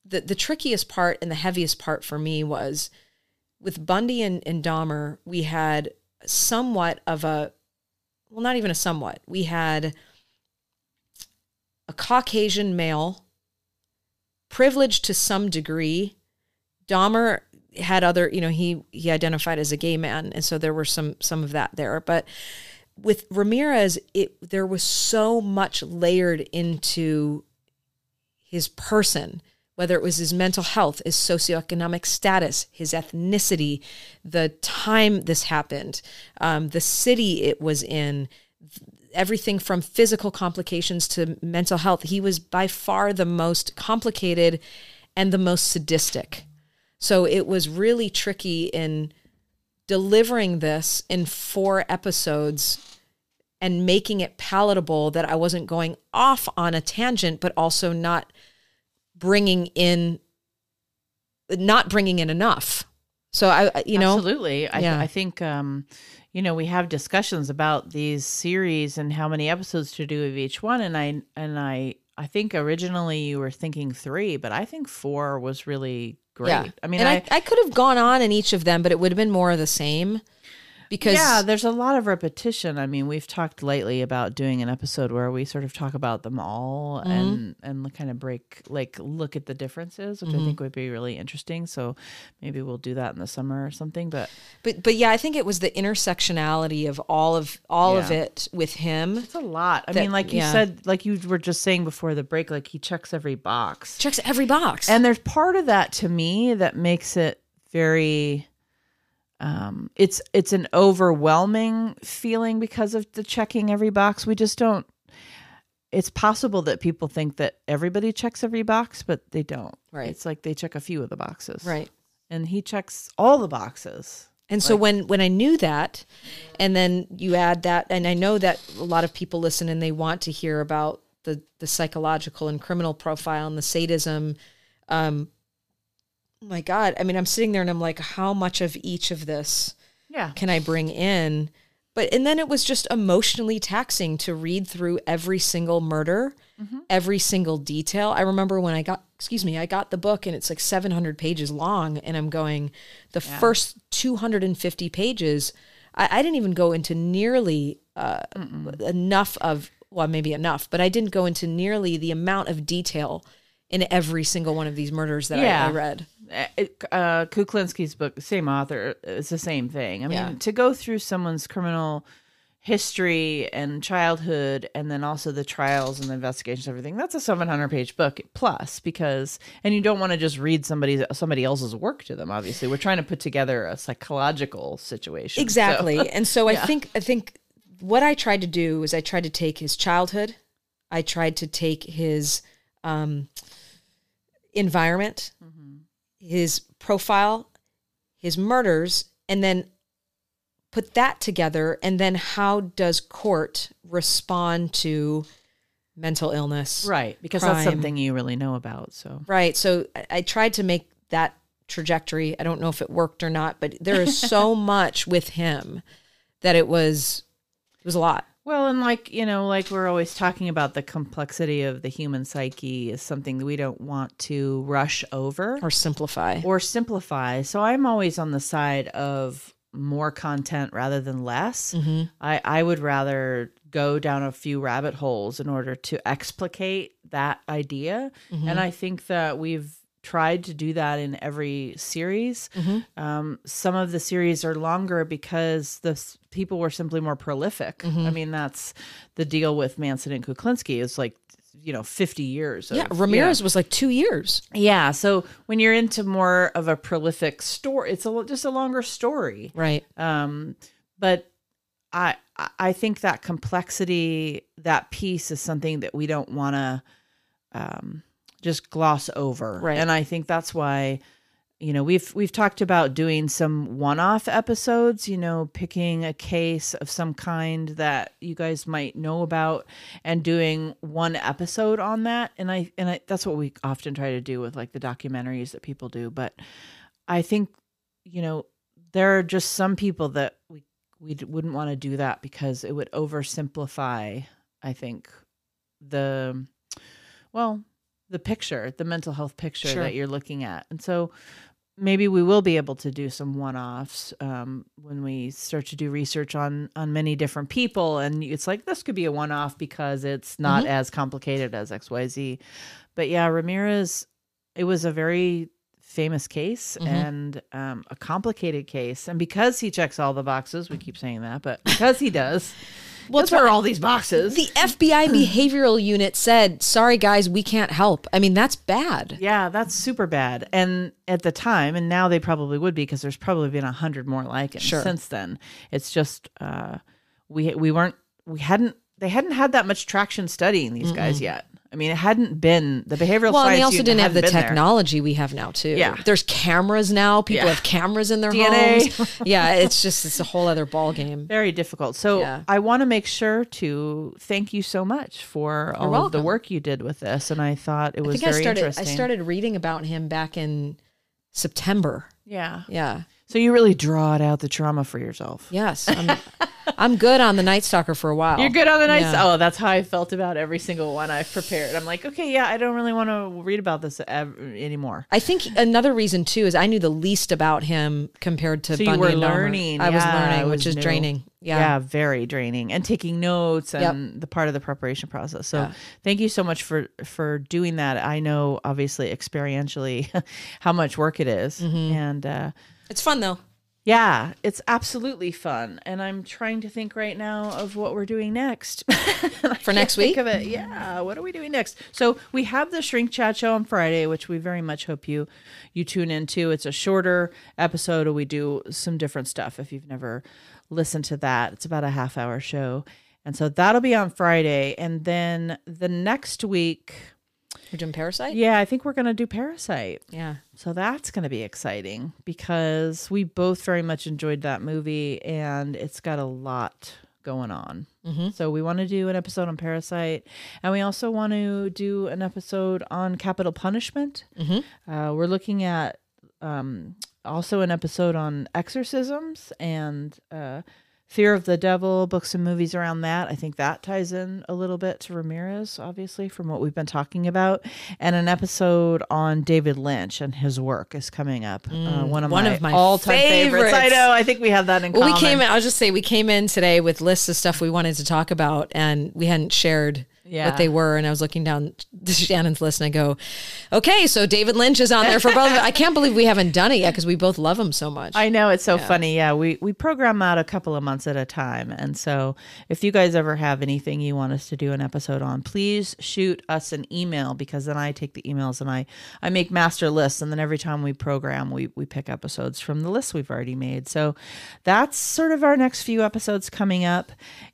the the trickiest part and the heaviest part for me was with Bundy and, and Dahmer. We had somewhat of a well, not even a somewhat. We had a Caucasian male, privileged to some degree. Dahmer had other, you know, he he identified as a gay man, and so there were some some of that there. But with Ramirez, it there was so much layered into his person, whether it was his mental health, his socioeconomic status, his ethnicity, the time this happened, um, the city it was in, everything from physical complications to mental health. He was by far the most complicated and the most sadistic. So it was really tricky in delivering this in four episodes and making it palatable that I wasn't going off on a tangent, but also not bringing in, not bringing in enough. So I, you know, Absolutely. I, Yeah. I think, um, you know, we have discussions about these series and how many episodes to do of each one. And I, and I, I think originally you were thinking three, but I think four was really great. yeah. I mean, and I, I, I could have gone on in each of them, but it would have been more of the same because yeah, there's a lot of repetition. I mean, we've talked lately about doing an episode where we sort of talk about them all Mm-hmm. and and kind of break like look at the differences, which I Mm-hmm. think would be really interesting. So maybe we'll do that in the summer or something. But But but yeah, I think it was the intersectionality of all of all of it with him. it's a lot. I That- mean, like you yeah. said, like you were just saying before the break, like he checks every box. Checks every box. And there's part of that to me that makes it very um it's it's an overwhelming feeling because of the checking every box. We just don't it's possible that people think that everybody checks every box, but they don't. Right. It's like they check a few of the boxes. right. And he checks all the boxes. And so when when I knew that, and then you add that, and I know that a lot of people listen and they want to hear about the the psychological and criminal profile and the sadism. Um, my God, I mean, I'm sitting there and I'm like, how much of each of this Yeah. can I bring in? But and then it was just emotionally taxing to read through every single murder, every single detail. I remember when I got excuse me, I got the book and it's like 700 pages long and I'm going the first 250 pages I, I didn't even go into nearly uh, enough of well maybe enough, but I didn't go into nearly the amount of detail in every single one of these murders that I, I read. Uh, uh, Kuklinski's book, same author, it's the same thing. I mean, Yeah. to go through someone's criminal history and childhood, and then also the trials and the investigations, everything. That's a seven hundred page book plus because, and you don't want to just read somebody somebody else's work to them. Obviously, we're trying to put together a psychological situation. So- Exactly. [laughs] and so I think I think what I tried to do is I tried to take his childhood, I tried to take his um, environment, his profile, his murders, and then put that together. And then how does court respond to mental illness? right, because that's something you really know about. So Right. So I, I tried to make that trajectory. I don't know if it worked or not, but there is so [laughs] much with him that it was it was a lot. Well, and like, you know, like we're always talking about the complexity of the human psyche is something that we don't want to rush over Or simplify. or simplify. So I'm always on the side of more content rather than less. Mm-hmm. I, I would rather go down a few rabbit holes in order to explicate that idea. Mm-hmm. And I think that we've tried to do that in every series. Um, some of the series are longer because the s- people were simply more prolific. I mean, that's the deal with Manson and Kuklinski. is like, you know, 50 years. Of, yeah, Ramirez was like two years. yeah. So when you're into more of a prolific story, it's a just a longer story. Right. Um, but I I- I think that complexity, that piece, is something that we don't want to um, just gloss over. Right. And I think that's why you know we've we've talked about doing some one-off episodes you know picking a case of some kind that you guys might know about and doing one episode on that and i and I, that's what we often try to do with like the documentaries that people do but i think you know there are just some people that we we wouldn't want to do that because it would oversimplify i think the well the picture the mental health picture Sure. that you're looking at. And so maybe we will be able to do some one-offs um, when we start to do research on on many different people. And it's like this could be a one-off because it's not as complicated as xyz but yeah ramirez it was a very famous case and um, a complicated case. And because he checks all the boxes we keep saying that but because he does well that's where all these boxes The FBI [clears throat] behavioral unit said, "Sorry guys, we can't help." I mean, that's bad. Yeah, that's super bad. And at the time, and now they probably would be because there's probably been a hundred more like it Sure. since then. It's just uh, we we weren't we hadn't they hadn't had that much traction studying these guys yet. I mean, it hadn't been the behavioral. Well, and they also didn't have the hadn't there. technology we have now too. Yeah. There's cameras now. People Yeah. have cameras in their [laughs] DNA. homes. yeah, it's just it's a whole other ball game. [laughs] Very difficult. So Yeah. I want to make sure to thank you so much for all of the work you did with this, and I thought it I was I very started interesting. I started reading about him back in September. yeah. Yeah. So you really drawed out the trauma for yourself. Yes. I'm I'm good on the Night Stalker for a while. You're good on the nights. Yeah. Oh, that's how I felt about every single one I've prepared. I'm like, okay, yeah, I don't really want to read about this ev- anymore. I think another reason too is I knew the least about him compared to So you were and Dahmer. learning. I was learning, it which is new. draining. Yeah. Yeah. very draining and taking notes and the part of the preparation process. So Yeah. thank you so much for for doing that. I know obviously experientially [laughs] how much work it is. Mm-hmm. and uh, It's fun though. yeah, it's absolutely fun. And I'm trying to think right now of what we're doing next. [laughs] For next week? think of it. Yeah, what are we doing next? So we have the Shrink Chat show on Friday, which we very much hope you you tune into. It's a shorter episode, we do some different stuff. If you've never listened to that, it's about a half hour show, and so that'll be on Friday. And then the next week, We're doing Parasite? Yeah, I think we're going to do Parasite. Yeah. So that's going to be exciting because we both very much enjoyed that movie and it's got a lot going on. Mm-hmm. So we want to do an episode on Parasite and we also want to do an episode on capital punishment. Mm-hmm. Uh, we're looking at um, also an episode on exorcisms and uh, Fear of the Devil, books and movies around that. I think that ties in a little bit to Ramirez, obviously, from what we've been talking about. And an episode on David Lynch and his work is coming up. uh, one of Mm, one my, of my all-time favorites. I know. I think we have that in Well, common. we came in, I'll just say we came in today with lists of stuff we wanted to talk about and we hadn't shared Yeah. what they were. And I was looking down Shannon's list and I go, okay, so David Lynch is on there for both. I can't believe we haven't done it yet because we both love him so much. I know it's so funny. Yeah, we we program out a couple of months at a time, and so if you guys ever have anything you want us to do an episode on, please shoot us an email because then I take the emails and I I make master lists, and then every time we program, we we pick episodes from the lists we've already made. So that's sort of our next few episodes coming up,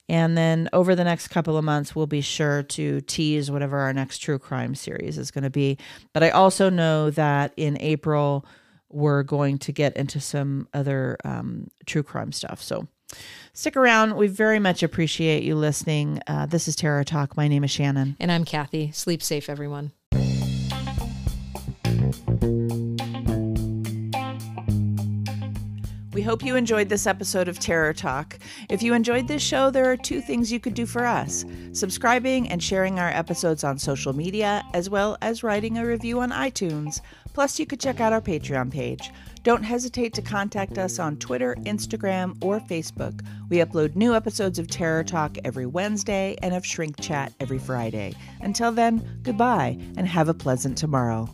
and then over the next couple of months, we'll be sure to tease whatever our next true crime series is going to be. But I also know that in April we're going to get into some other um, true crime stuff. So stick around. We very much appreciate you listening. Uh, this is Terror Talk. My name is Shannon. and I'm Kathy. Sleep safe, everyone. We hope you enjoyed this episode of Terror Talk. If you enjoyed this show, there are two things you could do for us subscribing and sharing our episodes on social media, as well as writing a review on iTunes. Plus, you could check out our Patreon page. Don't hesitate to contact us on Twitter, Instagram, or Facebook. We upload new episodes of Terror Talk every Wednesday and of Shrink Chat every Friday. Until then, goodbye and have a pleasant tomorrow.